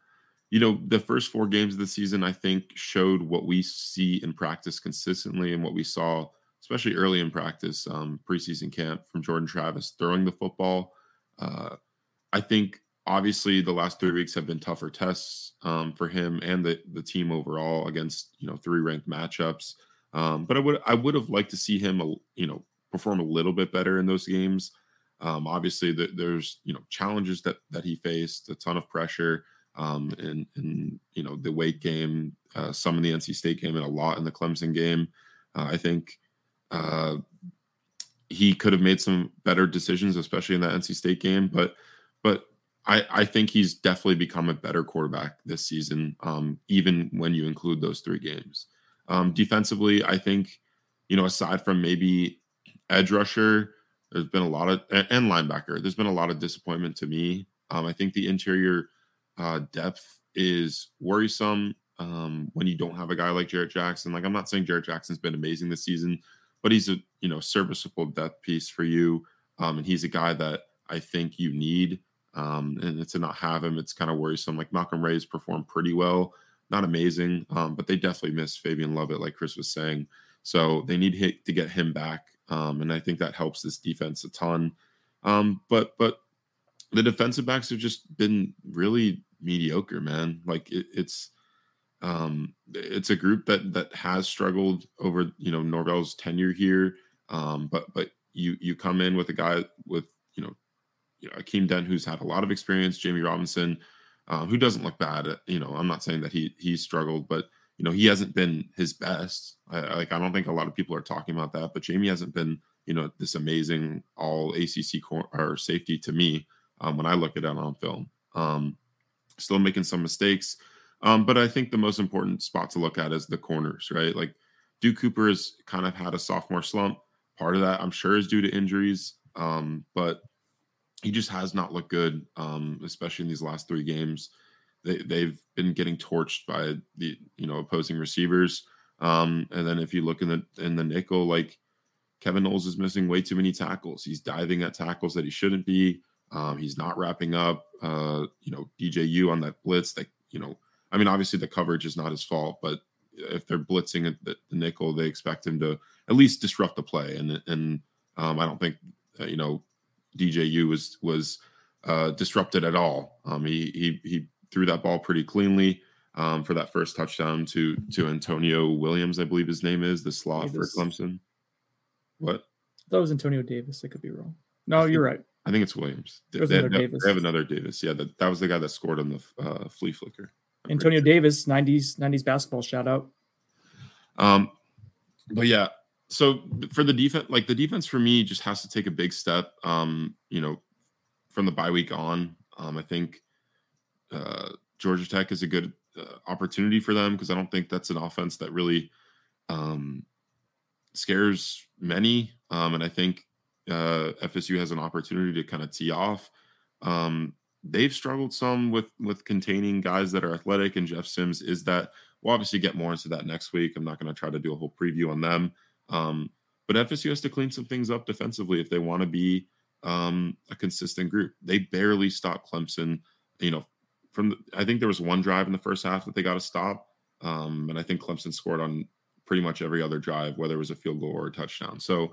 you know, the first four games of the season, I think, showed what we see in practice consistently and what we saw, especially early in practice, um, preseason camp from Jordan Travis throwing the football. Uh, I think obviously the last three weeks have been tougher tests um, for him and the the team overall against you know three ranked matchups. Um, but I would I would have liked to see him you know perform a little bit better in those games. Um, obviously, the, there's you know challenges that that he faced, a ton of pressure um, in, in you know the Wake game, uh, some in the NC State game, and a lot in the Clemson game. Uh, I think uh, he could have made some better decisions, especially in that NC State game. But but I, I think he's definitely become a better quarterback this season, um, even when you include those three games. Um, defensively, I think you know aside from maybe edge rusher, there's been a lot of and linebacker. There's been a lot of disappointment to me. Um, I think the interior uh, depth is worrisome um, when you don't have a guy like Jarrett Jackson. Like I'm not saying Jarrett Jackson's been amazing this season, but he's a you know serviceable depth piece for you, um, and he's a guy that I think you need. Um, and to not have him, it's kind of worrisome. Like Malcolm Ray's performed pretty well, not amazing, um, but they definitely miss Fabian Lovett, like Chris was saying. So they need hit to get him back, um, and I think that helps this defense a ton. Um, but but the defensive backs have just been really mediocre, man. Like it, it's um it's a group that that has struggled over you know Norvell's tenure here. Um, but but you you come in with a guy with you know, you know Akeem Dent who's had a lot of experience, Jammie Robinson, um, who doesn't look bad. At, you know, I'm not saying that he he struggled, but you know he hasn't been his best. I, like I don't think a lot of people are talking about that, but Jamie hasn't been you know this amazing all ACC cor- or safety to me um, when I look at it on film. Um, still making some mistakes. Um, but I think the most important spot to look at is the corners, right? Like Duke Cooper has kind of had a sophomore slump. Part of that, I'm sure, is due to injuries, um, but he just has not looked good, um, especially in these last three games. They, they've been getting torched by the you know opposing receivers. Um, and then if you look in the in the nickel, like Kevin Knowles is missing way too many tackles. He's diving at tackles that he shouldn't be. Um, he's not wrapping up. Uh, you know, DJU on that blitz. That you know, I mean, obviously the coverage is not his fault, but if they're blitzing at the, the nickel, they expect him to at least disrupt the play. And and um, I don't think uh, you know DJU was was uh, disrupted at all. Um, he he he threw that ball pretty cleanly um, for that first touchdown to to Antonio Williams, I believe his name is the slot Davis. for Clemson. What? That was Antonio Davis. I could be wrong. No, you're right. I think it's Williams. They, they, have, they, have, another Davis. Yeah, that, that was the guy that scored on the uh, flea flicker. I'm Antonio sure. Davis, 90s 90s basketball shout out. Um, but yeah, so for the defense, like the defense for me just has to take a big step. Um, you know, from the bye week on, um, I think uh, Georgia Tech is a good uh, opportunity for them because I don't think that's an offense that really um, scares many. Um, and I think uh, FSU has an opportunity to kind of tee off. Um, they've struggled some with with containing guys that are athletic, and Jeff Sims is that. We'll obviously get more into that next week. I'm not going to try to do a whole preview on them. Um, but FSU has to clean some things up defensively if they want to be um, a consistent group. They barely stopped Clemson. You know, from the, I think there was one drive in the first half that they got to stop, um, and I think Clemson scored on pretty much every other drive, whether it was a field goal or a touchdown. So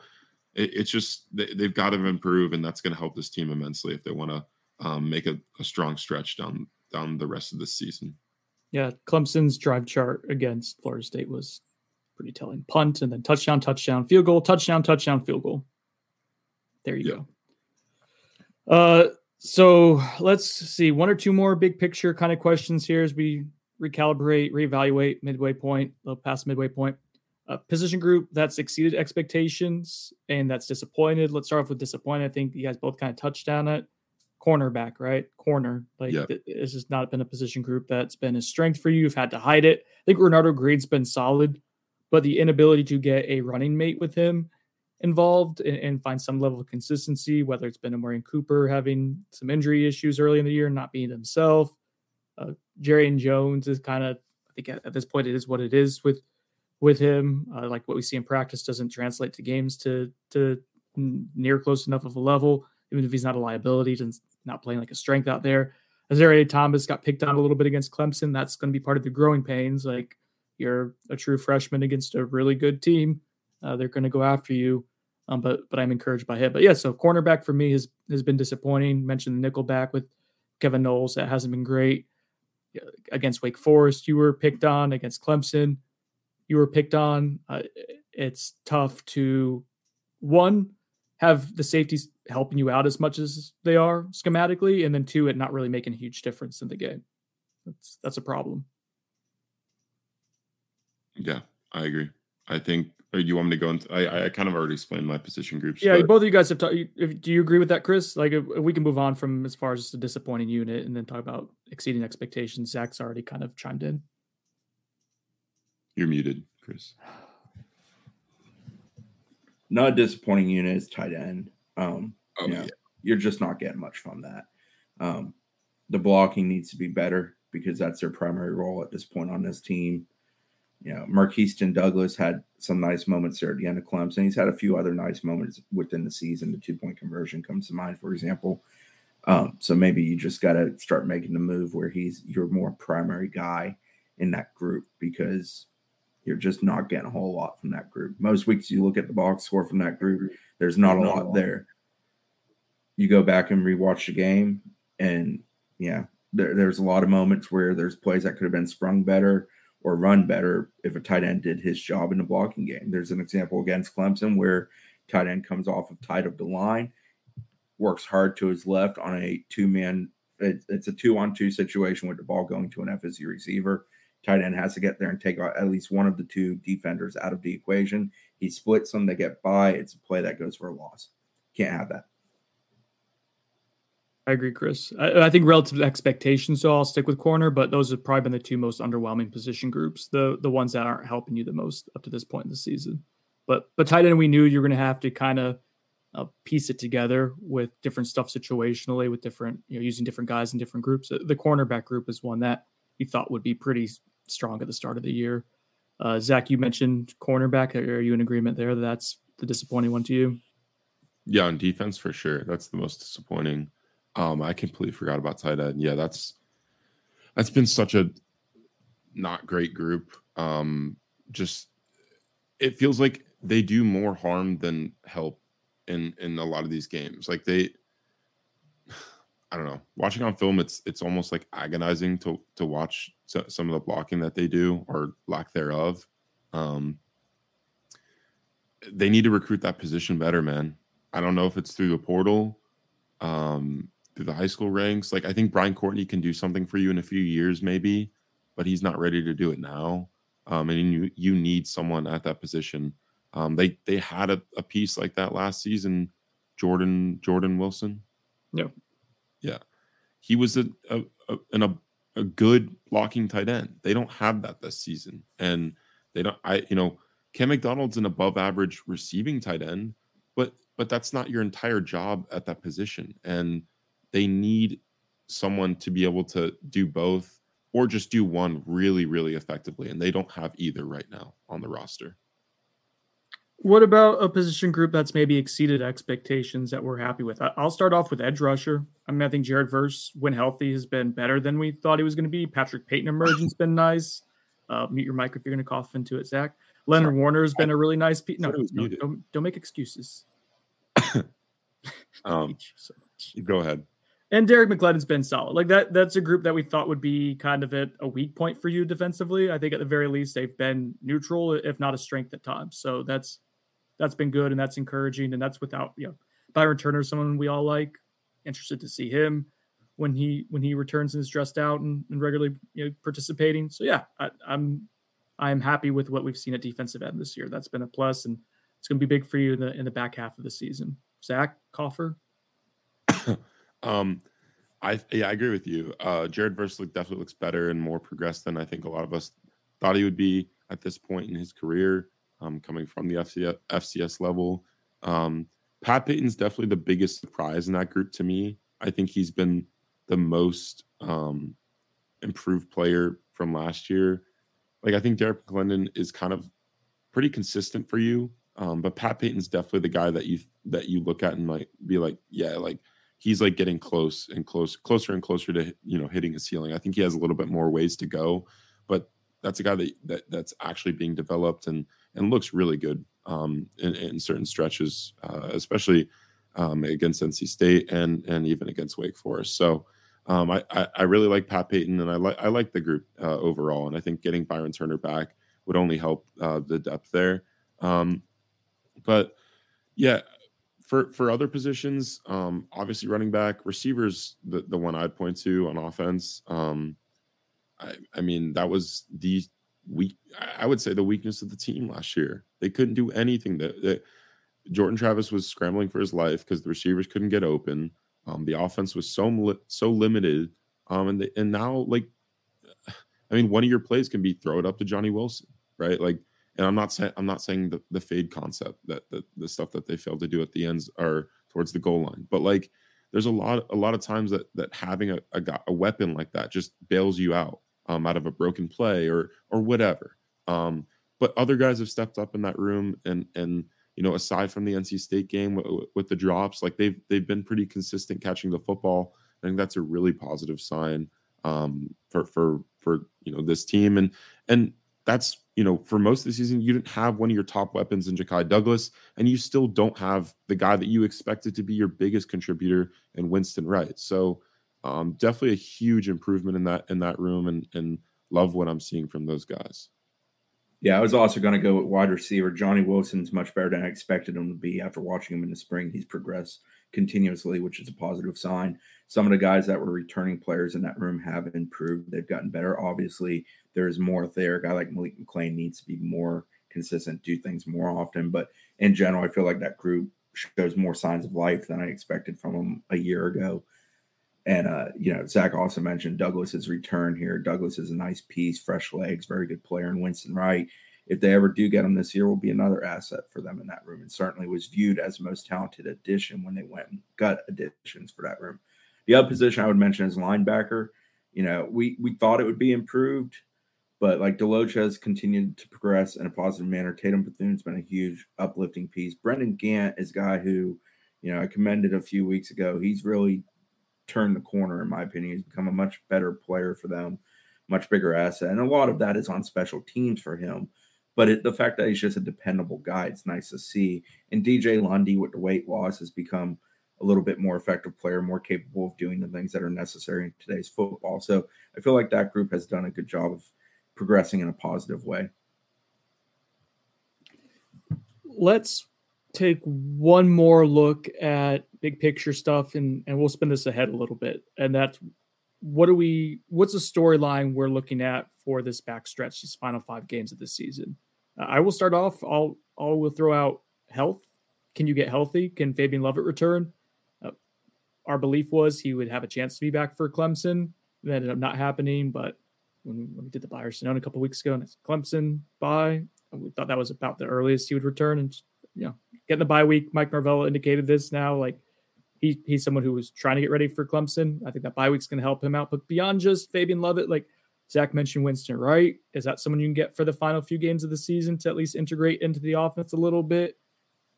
it, it's just they, have got to improve, and that's going to help this team immensely if they want to um, make a, a, strong stretch down down the rest of the season. Yeah, Clemson's drive chart against Florida State was pretty telling. Punt and then touchdown, touchdown, field goal, touchdown, touchdown, field goal. There you yeah. go. Uh, so let's see one or two more big picture kind of questions here as we recalibrate, reevaluate midway point, past midway point a position group that's exceeded expectations and that's disappointed. Let's start off with disappointed. I think you guys both kind of touched on it. Cornerback, right? Corner. Like yep. this has not been a position group that's been a strength for you. You've had to hide it. I think Renardo Green's been solid, but the inability to get a running mate with him involved and, and find some level of consistency, whether it's been a Amari Cooper having some injury issues early in the year, not being himself. Uh, and Jones is kind of, I think at, at this point, it is what it is with with him. Uh, like what we see in practice doesn't translate to games to to near close enough of a level, even if he's not a liability and not playing like a strength out there. Azareye'h Thomas got picked on a little bit against Clemson. That's going to be part of the growing pains. Like you're a true freshman against a really good team, uh, they're going to go after you. Um, but but I'm encouraged by him. But yeah, so cornerback for me has has been disappointing. Mentioned the nickelback with Kevin Knowles that hasn't been great against Wake Forest. You were picked on against Clemson you were picked on. Uh, it's tough to one have the safeties helping you out as much as they are schematically, and then two, it not really making a huge difference in the game. That's that's a problem. Yeah, I agree. I think. Or you want me to go into? I I kind of already explained my position groups. Yeah, both of you guys have talked. Do you agree with that, Chris? Like, if, if we can move on from as far as the disappointing unit, and then talk about exceeding expectations. Zach's already kind of chimed in. You're muted, Chris. Not a disappointing unit is tight end. Um, oh, yeah. You're just not getting much from that. Um, the blocking needs to be better because that's their primary role at this point on this team. You know, Markeston Douglas had some nice moments there at the end of Clemson. He's had a few other nice moments within the season. The two point conversion comes to mind, for example. Um, so maybe you just got to start making the move where he's your more primary guy in that group because you're just not getting a whole lot from that group. Most weeks you look at the box score from that group, there's not a lot there. You go back and rewatch the game, and yeah, there, there's a lot of moments where there's plays that could have been sprung better or run better if a tight end did his job in the blocking game. There's an example against Clemson where tight end comes off of tight of the line, works hard to his left on a two man. it's a two on two situation with the ball going to an FSU receiver tight end has to get there and take out at least one of the two defenders out of the equation. He splits them, they get by. It's a play that goes for a loss. Can't have that. I agree, Chris. I, I, think relative expectations, so I'll stick with corner, but those have probably been the two most underwhelming position groups, the the ones that aren't helping you the most up to this point in the season. But but tight end, we knew you're going to have to kind of uh, piece it together with different stuff situationally, with different you know using different guys in different groups. The cornerback group is one that you thought would be pretty strong at the start of the year. Uh, Zach, you mentioned cornerback. Are you in agreement there? That's the disappointing one to you? Yeah, on defense for sure. That's the most disappointing. Um, I completely forgot about tight end. Yeah, that's that's been such a not great group. Um, just it feels like they do more harm than help in in a lot of these games. Like they I don't know. Watching on film, it's it's almost like agonizing to to watch some of the blocking that they do or lack thereof. Um, they need to recruit that position better, man. I don't know if it's through the portal, um, through the high school ranks. Like I think Brian Courtney can do something for you in a few years, maybe, but he's not ready to do it now. Um, and you you need someone at that position. Um, they they had a, a piece like that last season, Jordan Jordan Wilson. Yeah, yeah, he was a a, a, a, good blocking tight end. They don't have that this season, and they don't. I you know Cam McDonald's an above average receiving tight end, but but that's not your entire job at that position, and they need someone to be able to do both or just do one really really effectively, and they don't have either right now on the roster. What about a position group that's maybe exceeded expectations that we're happy with? I'll start off with edge rusher. I mean, I think Jared Verse, when healthy, has been better than we thought he was going to be. Patrick Payton emergence been nice. Uh, mute your mic if you're going to cough into it, Zach. Leonard Sorry. Warner has been a really nice piece. No, no don't, don't make excuses. um, so go ahead. And Derek McLendon's been solid. Like that, that's a group that we thought would be kind of at a weak point for you defensively. I think at the very least they've been neutral, if not a strength at times. So that's that's been good and that's encouraging. And that's without you know Byron Turner, someone we all like. Interested to see him when he when he returns and is dressed out and, and regularly you know, participating. So yeah, I, I'm I'm happy with what we've seen at defensive end this year. That's been a plus, and it's going to be big for you in the in the back half of the season. Zach Coffer. um, I yeah, I agree with you. Uh, Jared Verse definitely looks better and more progressed than I think a lot of us thought he would be at this point in his career um, coming from the FCS, FCS level. Um, Pat Payton's definitely the biggest surprise in that group to me. I think he's been the most um, improved player from last year. Like I think Derek McLendon is kind of pretty consistent for you, um, but Pat Payton's definitely the guy that you that you look at and might be like, yeah, like he's like getting close and close, closer and closer to you know hitting a ceiling. I think he has a little bit more ways to go, that's a guy that, that that's actually being developed and and looks really good um, in, in, certain stretches, uh, especially um, against NC State and and even against Wake Forest. So um, I, I, I really like Pat Payton and I like I like the group uh, overall, and I think getting Byron Turner back would only help uh, the depth there. Um, but yeah, for for other positions, um, obviously running back, receivers, the the one I'd point to on offense. Um, I, I mean, that was the weak. I would say the weakness of the team last year. They couldn't do anything. That, that Jordan Travis was scrambling for his life because the receivers couldn't get open. Um, the offense was so so limited. Um, and and now like, I mean, one of your plays can be throw it up to Johnny Wilson, right? Like, and I'm not saying I'm not saying the, the fade concept that the, the stuff that they failed to do at the ends are towards the goal line, but like, there's a lot a lot of times that that having a, a, a weapon like that just bails you out um, out of a broken play or or whatever. Um, but other guys have stepped up in that room, and and you know, aside from the NC State game with, with the drops, like they've they've been pretty consistent catching the football. I think that's a really positive sign um, for for for you know this team, and and that's you know for most of the season you didn't have one of your top weapons in Ja'Khi Douglas, and you still don't have the guy that you expected to be your biggest contributor in Winston Wright. So um, definitely a huge improvement in that in that room, and and love what I'm seeing from those guys. Yeah, I was also going to go with wide receiver. Johnny Wilson's much better than I expected him to be after watching him in the spring. He's progressed continuously, which is a positive sign. Some of the guys that were returning players in that room have improved. They've gotten better. Obviously, there's more there. A guy like Malik McLean needs to be more consistent, do things more often. But in general, I feel like that group shows more signs of life than I expected from them a year ago. And uh, you know, Zach also mentioned Douglas's return here. Douglas is a nice piece, fresh legs, very good player. And Winston Wright, if they ever do get him this year, will be another asset for them in that room. And certainly was viewed as the most talented addition when they went and got additions for that room. The other position I would mention is linebacker. You know, we we thought it would be improved, But like DeLoach has continued to progress in a positive manner. Tatum Bethune's been a huge uplifting piece. Brendan Gant is a guy who, you know, I commended a few weeks ago. He's really turned the corner, in my opinion. He's become a much better player for them, much bigger asset. And a lot of that is on special teams for him. But it, the fact that he's just a dependable guy, it's nice to see. And DJ Lundy, with the weight loss, has become a little bit more effective player, more capable of doing the things that are necessary in today's football. So I feel like that group has done a good job of progressing in a positive way. Let's take one more look at big picture stuff and and we'll spin this ahead a little bit. And that's what do we what's the storyline we're looking at for this backstretch, these final five games of the season? Uh, I will start off. I'll I will throw out health. Can you get healthy? Can Fabian Lovett return? Uh, our belief was he would have a chance to be back for Clemson. That ended up not happening, but when we, did the Buy or Sonnone a couple weeks ago, and it's Clemson bye. We thought that was about the earliest he would return, and you know, getting the bye week. Mike Norvell indicated this now, like he he's someone who was trying to get ready for Clemson. I think that bye week's going to help him out. But beyond just Fabian Lovett, like Zach mentioned, Winston Wright, is that someone you can get for the final few games of the season to at least integrate into the offense a little bit,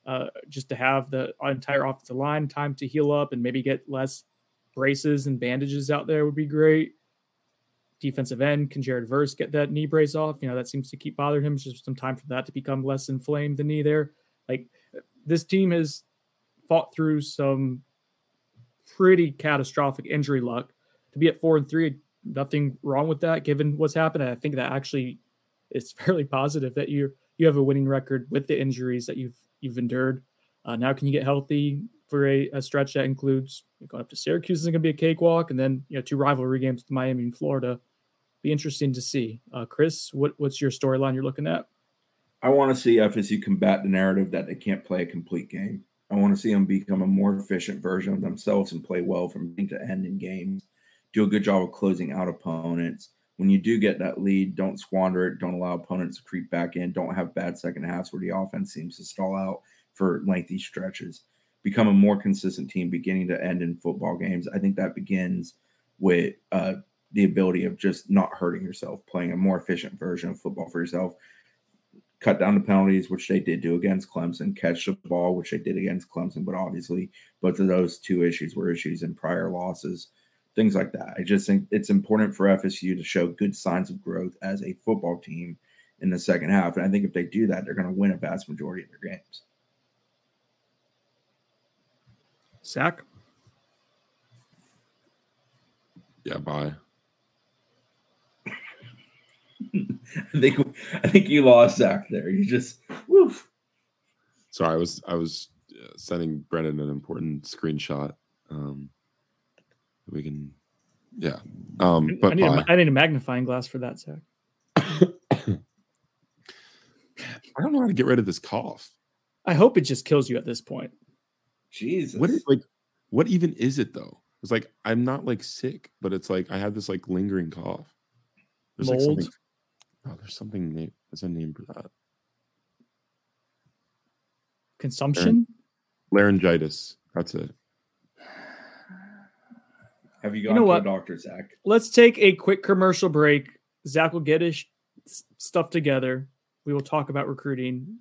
uh, just to have the entire offensive line time to heal up and maybe get less braces and bandages out there would be great defensive end. Can Jared Verse get that knee brace off? You know, that seems to keep bothering him. just some time for that to become less inflamed, the knee there. Like this team has fought through some pretty catastrophic injury luck. To be at four and three, nothing wrong with that given what's happened. I think that actually is fairly positive that you you have a winning record with the injuries that you've you've endured. Uh, now, can you get healthy for a, a stretch that includes going up to Syracuse is going to be a cakewalk, and then you know two rivalry games with Miami and Florida be interesting to see. Uh, Chris, what, what's your storyline you're looking at? I want to see FSU combat the narrative that they can't play a complete game. I want to see them become a more efficient version of themselves and play well from end to end in games. Do a good job of closing out opponents. When you do get that lead, don't squander it. Don't allow opponents to creep back in. Don't have bad second halves where the offense seems to stall out for lengthy stretches. Become a more consistent team beginning to end in football games. I think that begins with uh, the ability of just not hurting yourself, playing a more efficient version of football for yourself. Cut down the penalties, which they did do against Clemson, catch the ball, which they did against Clemson, but obviously both of those two issues were issues in prior losses, things like that. I just think it's important for FSU to show good signs of growth as a football team in the second half. And I think if they do that, they're going to win a vast majority of their games. Zach? Yeah, bye. I think I think you lost Zach there. You just woof. Sorry, I was I was uh, sending Brendan an important screenshot. Um, we can, yeah. Um, but I need, a, I need a magnifying glass for that, Zach. I don't know how to get rid of this cough. I hope it just kills you at this point. Jesus, what is like? What even is it though? It's like I'm not like sick, but it's like I have this like lingering cough. There's Mold. Like Oh, there's something name. There's a name for that. Consumption. Laryngitis. That's it. Have you gone you know to what? a doctor, Zach? Let's take a quick commercial break. Zach will get his stuff together. We will talk about recruiting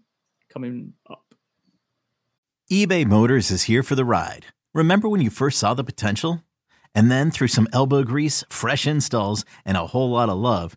coming up. eBay Motors is here for the ride. Remember when you first saw the potential? And then through some elbow grease, fresh installs, and a whole lot of love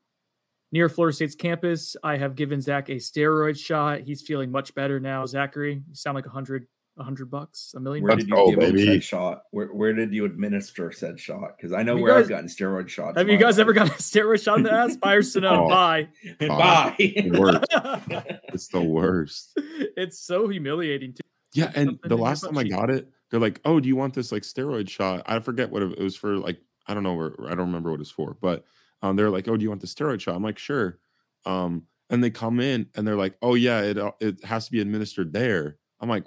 near Florida State's campus. I have given Zach a steroid shot. He's feeling much better now. Zachary, you sound like a hundred, a hundred bucks, a million. Where bucks. did you go, give him baby. said shot? Where, where did you administer said shot? Because I know Have you where guys- I've gotten steroid shots. Have you my guys ever gotten a steroid shot in the ass? Fires to know. Oh. Bye. Bye. Worst. It's the worst. it's so humiliating. Too. Yeah, and Something the last time I got it, they're like, "Oh, do you want this like steroid shot?" I forget what it, it was for. Like, I don't know where I don't remember what it's for, but um, they're like, "Oh, do you want the steroid shot?" I'm like, "Sure." Um, and they come in and they're like, "Oh yeah, it uh, it has to be administered there." I'm like,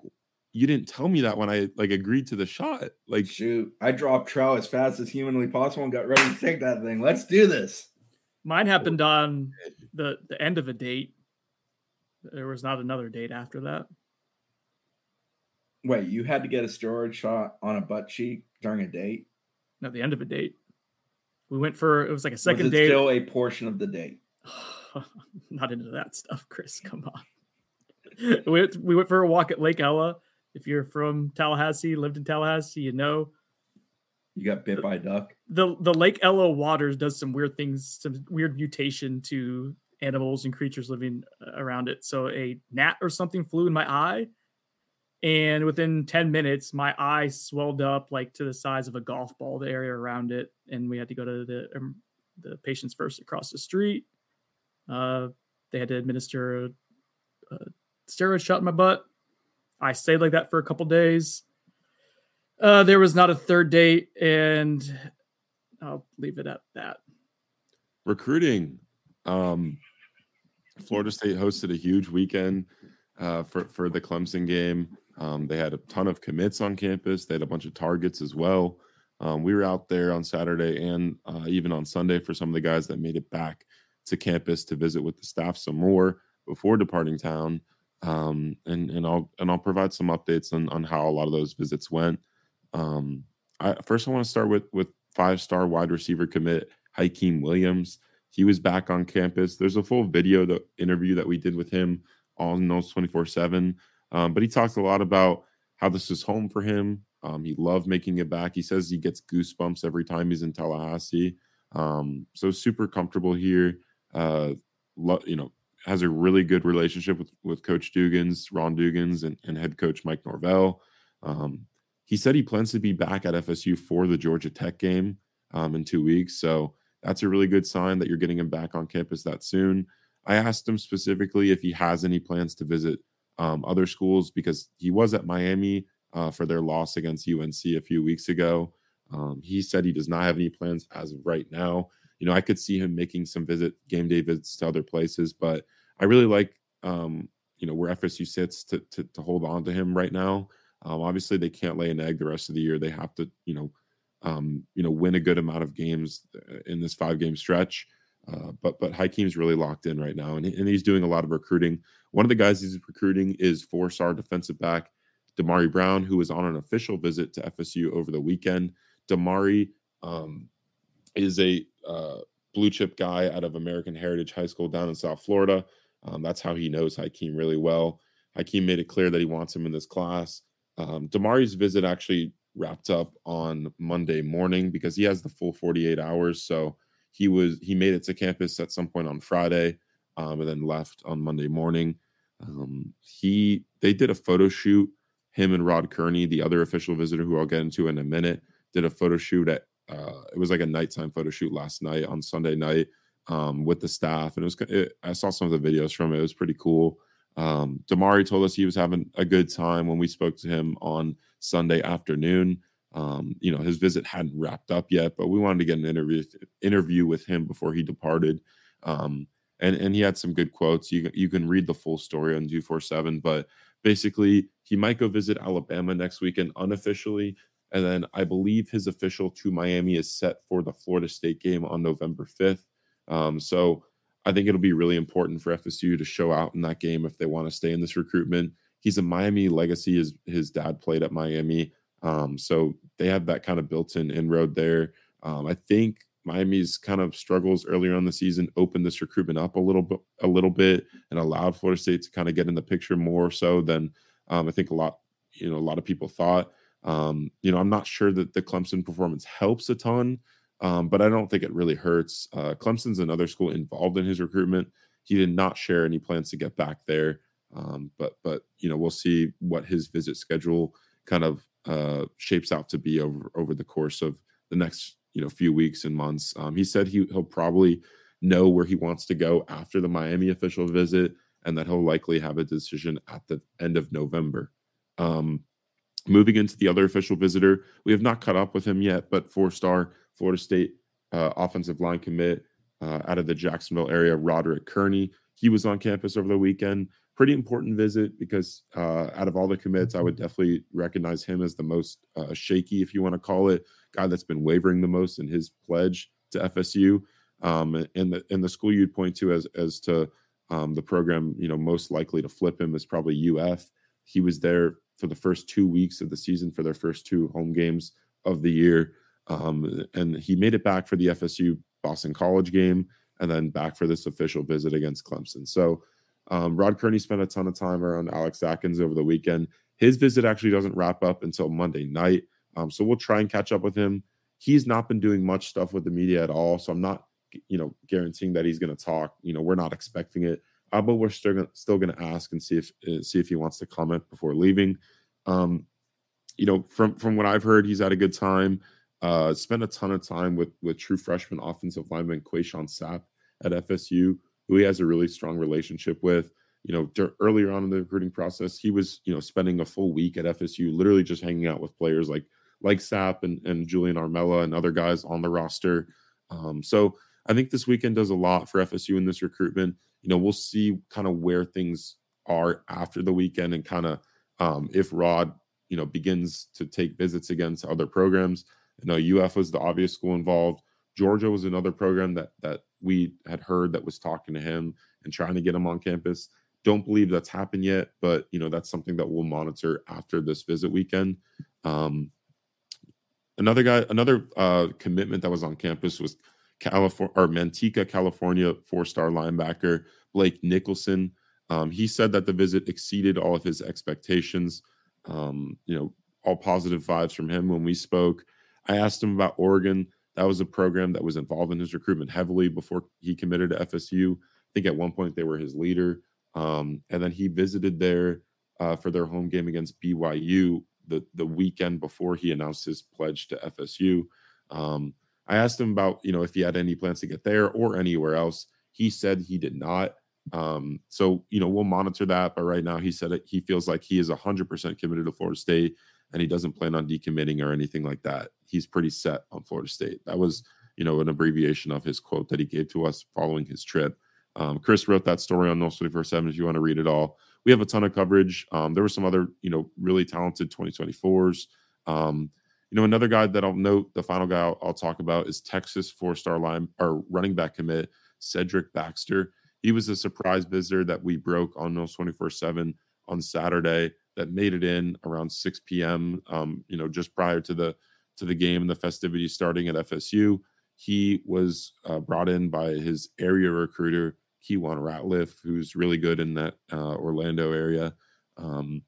"You didn't tell me that when I like agreed to the shot." Like, Shoot, I dropped trout as fast as humanly possible and got ready to take that thing. Let's do this. Mine happened on the the end of a date. There was not another date after that. Wait, you had to get a steroid shot on a butt cheek during a date? No, the end of a date. We went for it was like a Was second it date. still a portion of the date? not into that stuff, Chris. Come on. we, went, we went for a walk at Lake Ella. If you're from Tallahassee, lived in Tallahassee, you know You got bit by a duck? the the Lake Ella waters does some weird things, some weird mutation to animals and creatures living uh, around it. So a gnat or something flew in my eye, and within ten minutes, my eye swelled up like to the size of a golf ball. The area around it, and we had to go to the um, the patients first across the street. Uh, they had to administer a, a steroid shot in my butt. I stayed like that for a couple days. Uh, there was not a third date, and I'll leave it at that. recruiting. Um, Florida State hosted a huge weekend uh, for for the Clemson game. Um, they had a ton of commits on campus. They had a bunch of targets as well. Um, we were out there on Saturday and uh, even on Sunday for some of the guys that made it back to campus to visit with the staff some more before departing town. Um, and and I'll and I'll provide some updates on on how a lot of those visits went. Um, I, first, I want to start with with five star wide receiver commit Hykeem Williams. He was back on campus. There's a full video the interview that we did with him on those 24 7. Um, but he talked a lot about how this is home for him. Um, he loved making it back. He says he gets goosebumps every time he's in Tallahassee. Um, so super comfortable here. Uh, lo- you know, has a really good relationship with with Coach Dugans, Ron Dugans, and, and head coach Mike Norvell. Um, he said he plans to be back at FSU for the Georgia Tech game um, in two weeks. So that's a really good sign that you're getting him back on campus that soon. I asked him specifically if he has any plans to visit um, other schools because he was at Miami uh, for their loss against UNC a few weeks ago. Um, he said he does not have any plans as of right now. You know, I could see him making some visit game day visits to other places, but I really like um, you know where FSU sits to to, to hold on to him right now. Um, obviously, they can't lay an egg the rest of the year. They have to, you know, um, you know, win a good amount of games uh, in this five game stretch. Uh, but but Hykeem's really locked in right now, and, and he's doing a lot of recruiting. One of the guys he's recruiting is four star defensive back Damari Brown, who was on an official visit to FSU over the weekend. Damari um, is a uh, blue chip guy out of American Heritage High School down in South Florida. Um, that's how he knows Hykeem really well. Hykeem made it clear that he wants him in this class. Um, Damari's visit actually wrapped up on Monday morning because he has the full 48 hours. So he was he made it to campus at some point on Friday, um, and then left on Monday morning. Um, he they did a photo shoot. Him and Rod Kearney, the other official visitor, who I'll get into in a minute, did a photo shoot at. Uh, it was like a nighttime photo shoot last night on Sunday night um, with the staff, and it was. It, I saw some of the videos from it. It was pretty cool. Um, Damari told us he was having a good time when we spoke to him on Sunday afternoon. Um, you know, his visit hadn't wrapped up yet, but we wanted to get an interview interview with him before he departed. Um, and and he had some good quotes. You you can read the full story on 247, but basically he might go visit Alabama next weekend unofficially. And then I believe his official to Miami is set for the Florida State game on November 5th. Um, so I think it'll be really important for FSU to show out in that game if they want to stay in this recruitment. He's a Miami legacy. His his dad played at Miami, um, so they have that kind of built-in inroad there. Um, I think Miami's kind of struggles earlier on the season opened this recruitment up a little bit, a little bit, and allowed Florida State to kind of get in the picture more so than um, I think a lot, you know, a lot of people thought. Um, you know, I'm not sure that the Clemson performance helps a ton, um, but I don't think it really hurts. Uh, Clemson's another school involved in his recruitment. He did not share any plans to get back there, um, but but you know we'll see what his visit schedule kind of uh, shapes out to be over over the course of the next you know few weeks and months. Um, he said he he'll probably know where he wants to go after the Miami official visit, and that he'll likely have a decision at the end of November. Um, moving into the other official visitor, we have not caught up with him yet, but four star Florida State uh, offensive line commit uh, out of the Jacksonville area, Roderick Kearney. He was on campus over the weekend. Pretty important visit because uh, out of all the commits, I would definitely recognize him as the most uh, shaky, if you want to call it, guy that's been wavering the most in his pledge to FSU. Um, and the and the school you'd point to as as to um, the program, you know, most likely to flip him is probably UF. He was there for the first two weeks of the season for their first two home games of the year. Um, and he made it back for the FSU Boston College game and then back for this official visit against Clemson. So um, Rod Kearney spent a ton of time around Alex Atkins over the weekend. His visit actually doesn't wrap up until Monday night. Um, so we'll try and catch up with him. He's not been doing much stuff with the media at all. So I'm not, you know, guaranteeing that he's going to talk. You know, we're not expecting it, uh, but we're still gonna, still going to ask and see if uh, see if he wants to comment before leaving. Um, you know, from from what I've heard, he's had a good time. Uh, spent a ton of time with with true freshman offensive lineman Qae'Shon Sapp at FSU, who he has a really strong relationship with. You know, earlier on in the recruiting process, he was you know spending a full week at FSU, literally just hanging out with players like like Sapp and, and Julian Armella and other guys on the roster. Um, so I think this weekend does a lot for FSU in this recruitment. You know, we'll see kind of where things are after the weekend and kind of um, if Rod, you know, begins to take visits against other programs. You know, UF was the obvious school involved. Georgia was another program that that we had heard that was talking to him and trying to get him on campus. Don't believe that's happened yet, but you know that's something that we'll monitor after this visit weekend. Um, another guy, another uh, commitment that was on campus was California or Manteca, California, four-star linebacker Blake Nicholson. Um, he said that the visit exceeded all of his expectations. Um, you know, all positive vibes from him when we spoke. I asked him about Oregon. That was a program that was involved in his recruitment heavily before he committed to FSU. I think at one point they were his leader. Um, and then he visited there uh, for their home game against BYU the the weekend before he announced his pledge to FSU. Um, I asked him about you know if he had any plans to get there or anywhere else. He said he did not. Um, so you know we'll monitor that. But right now he said he feels like he is hundred percent committed to Florida State and he doesn't plan on decommitting or anything like that. He's pretty set on Florida State. That was you know an abbreviation of his quote that he gave to us following his trip. Um, Chris wrote that story on Noles 24 7 if you want to read it all. We have a ton of coverage. Um, there were some other, you know, really talented 2024s. Um, you know, another guy that I'll note, the final guy I'll, I'll talk about is Texas four star line or running back commit, Cedric Baxter. He was a surprise visitor that we broke on Noles 24 7 on Saturday that made it in around 6 p.m. Um, you know, just prior to the to the game and the festivities starting at FSU. He was uh, brought in by his area recruiter Kewan Ratliff, who's really good in that uh, Orlando area. Um,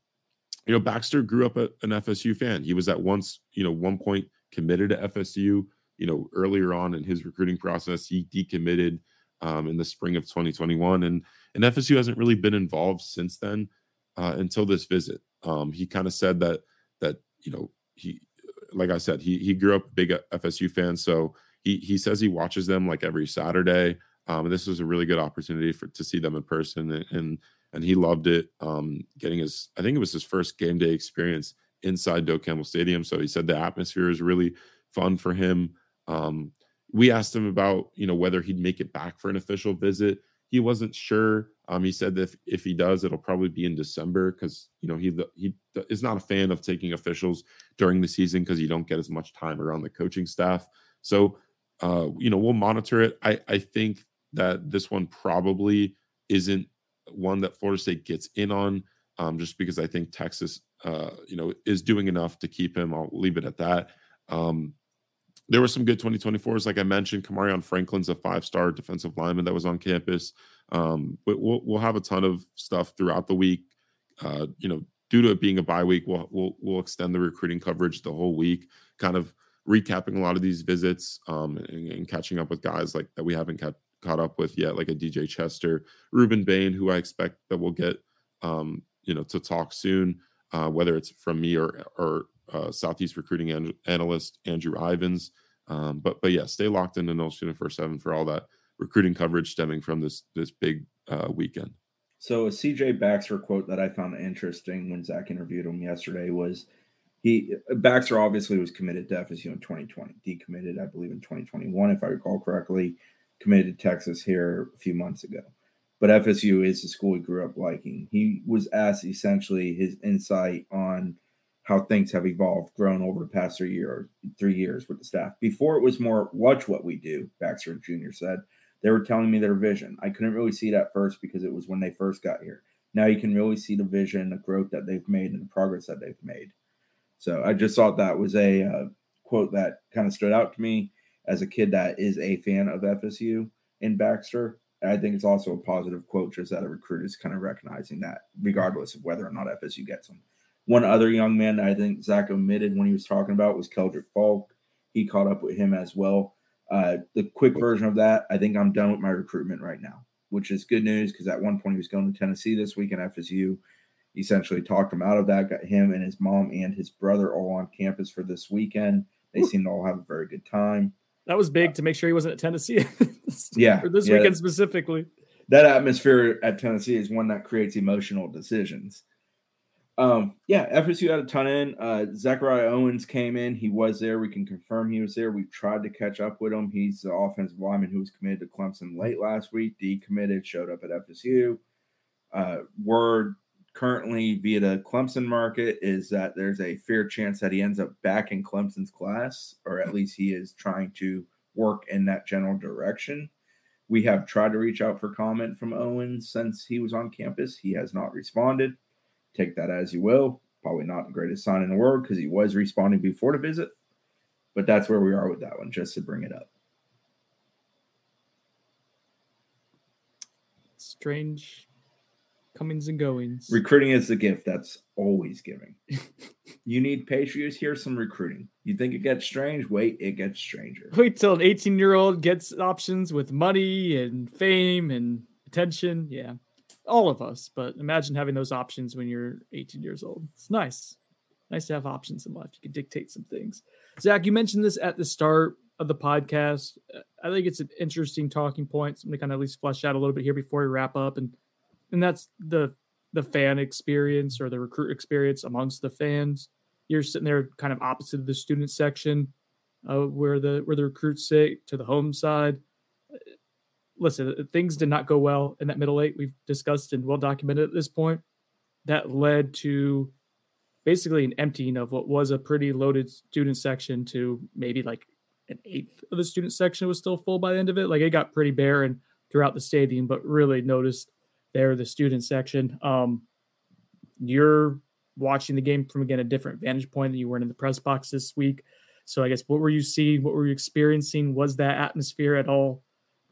you know, Baxter grew up a, an FSU fan. He was at once, you know, one point committed to FSU. You know, earlier on in his recruiting process, he decommitted um, in the spring of 2021, and and FSU hasn't really been involved since then uh, until this visit. Um, he kind of said that that you know he, like I said, he he grew up big FSU fan, so he he says he watches them like every Saturday. Um, this was a really good opportunity for to see them in person and, and and he loved it. Um, getting his, I think it was his first game day experience inside Doak Campbell Stadium. So he said the atmosphere is really fun for him. Um, we asked him about, you know, whether he'd make it back for an official visit. He wasn't sure. Um, he said that if, if he does, it'll probably be in December because you know he he is not a fan of taking officials during the season because you don't get as much time around the coaching staff. So, uh, you know, we'll monitor it. I I think that this one probably isn't one that Florida State gets in on, um, just because I think Texas, uh, you know, is doing enough to keep him. I'll leave it at that. Um, there were some good 2024s, like I mentioned. Kamarion Franklin's a five-star defensive lineman that was on campus. Um, but we'll we'll have a ton of stuff throughout the week. Uh, you know, due to it being a bye week, we'll we'll we'll extend the recruiting coverage the whole week, kind of recapping a lot of these visits um, and, and catching up with guys like that we haven't caught caught up with yet, like a DJ Chester, Rueben Bain, who I expect that we'll get um, you know to talk soon, uh, whether it's from me or or uh, Southeast recruiting an- analyst Andrew Ivins. Um, but but yeah, stay locked into Noles 24 7 for all that recruiting coverage stemming from this this big uh, weekend. So a CJ Baxter quote that I found interesting when Zach interviewed him yesterday was he Baxter obviously was committed to FSU in 2020, decommitted I believe in 2021 if I recall correctly, committed to Texas here a few months ago. But FSU is the school he grew up liking. He was asked essentially his insight on how things have evolved, grown over the past three years, three years with the staff. Before it was more watch what we do, Baxter Jr. said. They were telling me their vision. I couldn't really see it at first because it was when they first got here. Now you can really see the vision, the growth that they've made, and the progress that they've made. So I just thought that was a uh, quote that kind of stood out to me as a kid that is a fan of FSU in Baxter. I think it's also a positive quote just that a recruit is kind of recognizing that, regardless of whether or not FSU gets them. One other young man that I think Zach omitted when he was talking about was Keldric Faulk. He caught up with him as well. Uh, the quick version of that, I think I'm done with my recruitment right now, which is good news because at one point he was going to Tennessee this week, and FSU essentially talked him out of that. Got him and his mom and his brother all on campus for this weekend. They seem to all have a very good time. That was big to make sure he wasn't at Tennessee. yeah, for this yeah, weekend specifically. That atmosphere at Tennessee is one that creates emotional decisions. Um, yeah, FSU had a ton in. Uh, Zachariah Owens came in. He was there. We can confirm he was there. We tried to catch up with him. He's the offensive lineman who was committed to Clemson late last week. Decommitted, showed up at FSU. Uh, word currently via the Clemson market is that there's a fair chance that he ends up back in Clemson's class, or at least he is trying to work in that general direction. We have tried to reach out for comment from Owens since he was on campus. He has not responded take that as you will. Probably not the greatest sign in the world because he was responding before the visit, but that's where we are with that one, just to bring it up. Strange comings and goings. Recruiting is the gift that's always giving. you need Patriots. Here's some recruiting. You think it gets strange? Wait, it gets stranger. Wait till an 18 year old gets options with money and fame and attention. Yeah all of us, but imagine having those options when you're 18 years old. It's nice. Nice to have options in life. You can dictate some things. Zach, you mentioned this at the start of the podcast. I think it's an interesting talking point. Something to kind of at least flesh out a little bit here before we wrap up. And and that's the the fan experience or the recruit experience amongst the fans. You're sitting there kind of opposite of the student section, uh, where the where the recruits sit to the home side listen, uh, things did not go well in that middle eight. We've discussed and well documented at this point. That led to basically an emptying of what was a pretty loaded student section to maybe like an eighth of the student section was still full by the end of it. Like it got pretty barren throughout the stadium, but really noticed there the student section. Um, you're watching the game from again a different vantage point than you weren't in the press box this week. So I guess what were you seeing? What were you experiencing? Was that atmosphere at all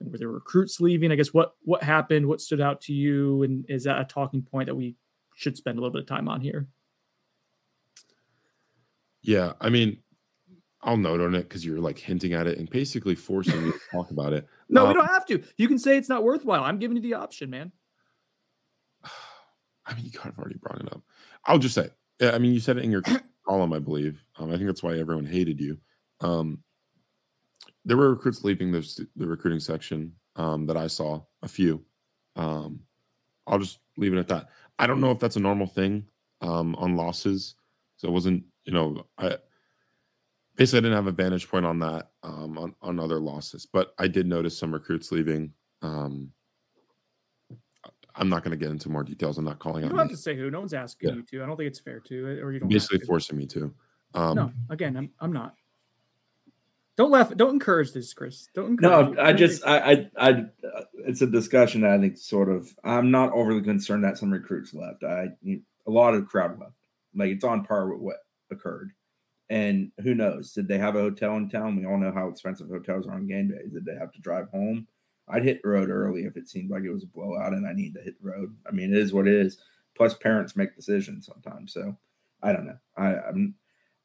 were there recruits leaving? I guess what what happened? What stood out to you? And is that a talking point that we should spend a little bit of time on here? Yeah, I mean, I'll note on it because you're like hinting at it and basically forcing me to talk about it. No, um, we don't have to. You can say it's not worthwhile. I'm giving you the option, man. I mean, you kind of already brought it up. I'll just say, I mean, you said it in your column, I believe. Um, I think that's why everyone hated you. Um, there were recruits leaving the, the recruiting section um, that I saw, a few. Um, I'll just leave it at that. I don't know if that's a normal thing um, on losses. So it wasn't, you know, I basically I didn't have a vantage point on that um, on on other losses, but I did notice some recruits leaving. Um, I'm not going to get into more details. I'm not calling You out. don't have to say who. No one's asking Yeah. you to. I don't think it's fair to, or you don't. Basically forcing me to. Um, no, again, I'm I'm not. Don't laugh. Don't encourage this, Chris. Don't encourage. No. I just, I, I, I, it's a discussion that I think sort of. I'm not overly concerned that some recruits left. I, a lot of crowd left. Like it's on par with what occurred. And who knows? Did they have a hotel in town? We all know how expensive hotels are on game days. Did they have to drive home? I'd hit the road early if it seemed like it was a blowout and I need to hit the road. I mean, it is what it is. Plus, parents make decisions sometimes. So I don't know. I, I'm,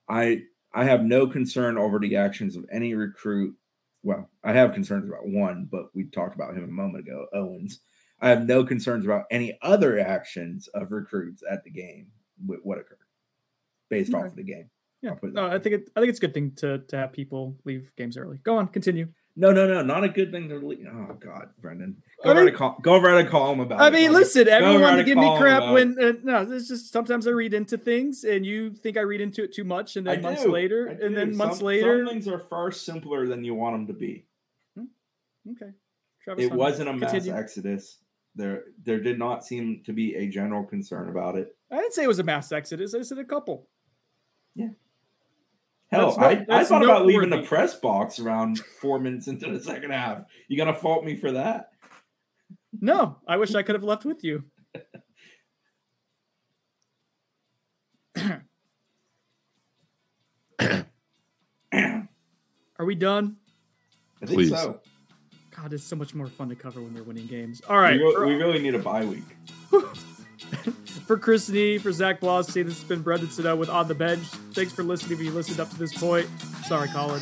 I, I have no concern over the actions of any recruit. Well, I have concerns about one, but we talked about him a moment ago, Owens. I have no concerns about any other actions of recruits at the game with what occurred based off of the game. Yeah, I'll put it no, I think it, I think it's a good thing to to have people leave games early. Go on, continue. No, no, no, not a good thing to leave. Oh God, Brendan, go I write mean- a call. Go write a column about. I it, mean, buddy. listen, Go everyone to give me crap when uh, no, it's just sometimes I read into things and you think I read into it too much, and then I months do, later, and then months Some- later, some things are far simpler than you want them to be. okay. Travis It wasn't a mass continue. exodus. There, there did not seem to be a general concern about it. I didn't say it was a mass exodus. I said a couple. Hell, That's no- I, I that's thought about leaving the press box around four minutes into the second half. You gonna fault me for that? No, I wish I could have left with you. Are we done? I think Please. so. God, it's so much more fun to cover when they're winning games. All right. we, re- we really need a bye week. For Chris Nee, for Zach Blostein, this has been Brendan Sonnone with On the Bench. Thanks for listening if you listened up to this point. Sorry, Colin.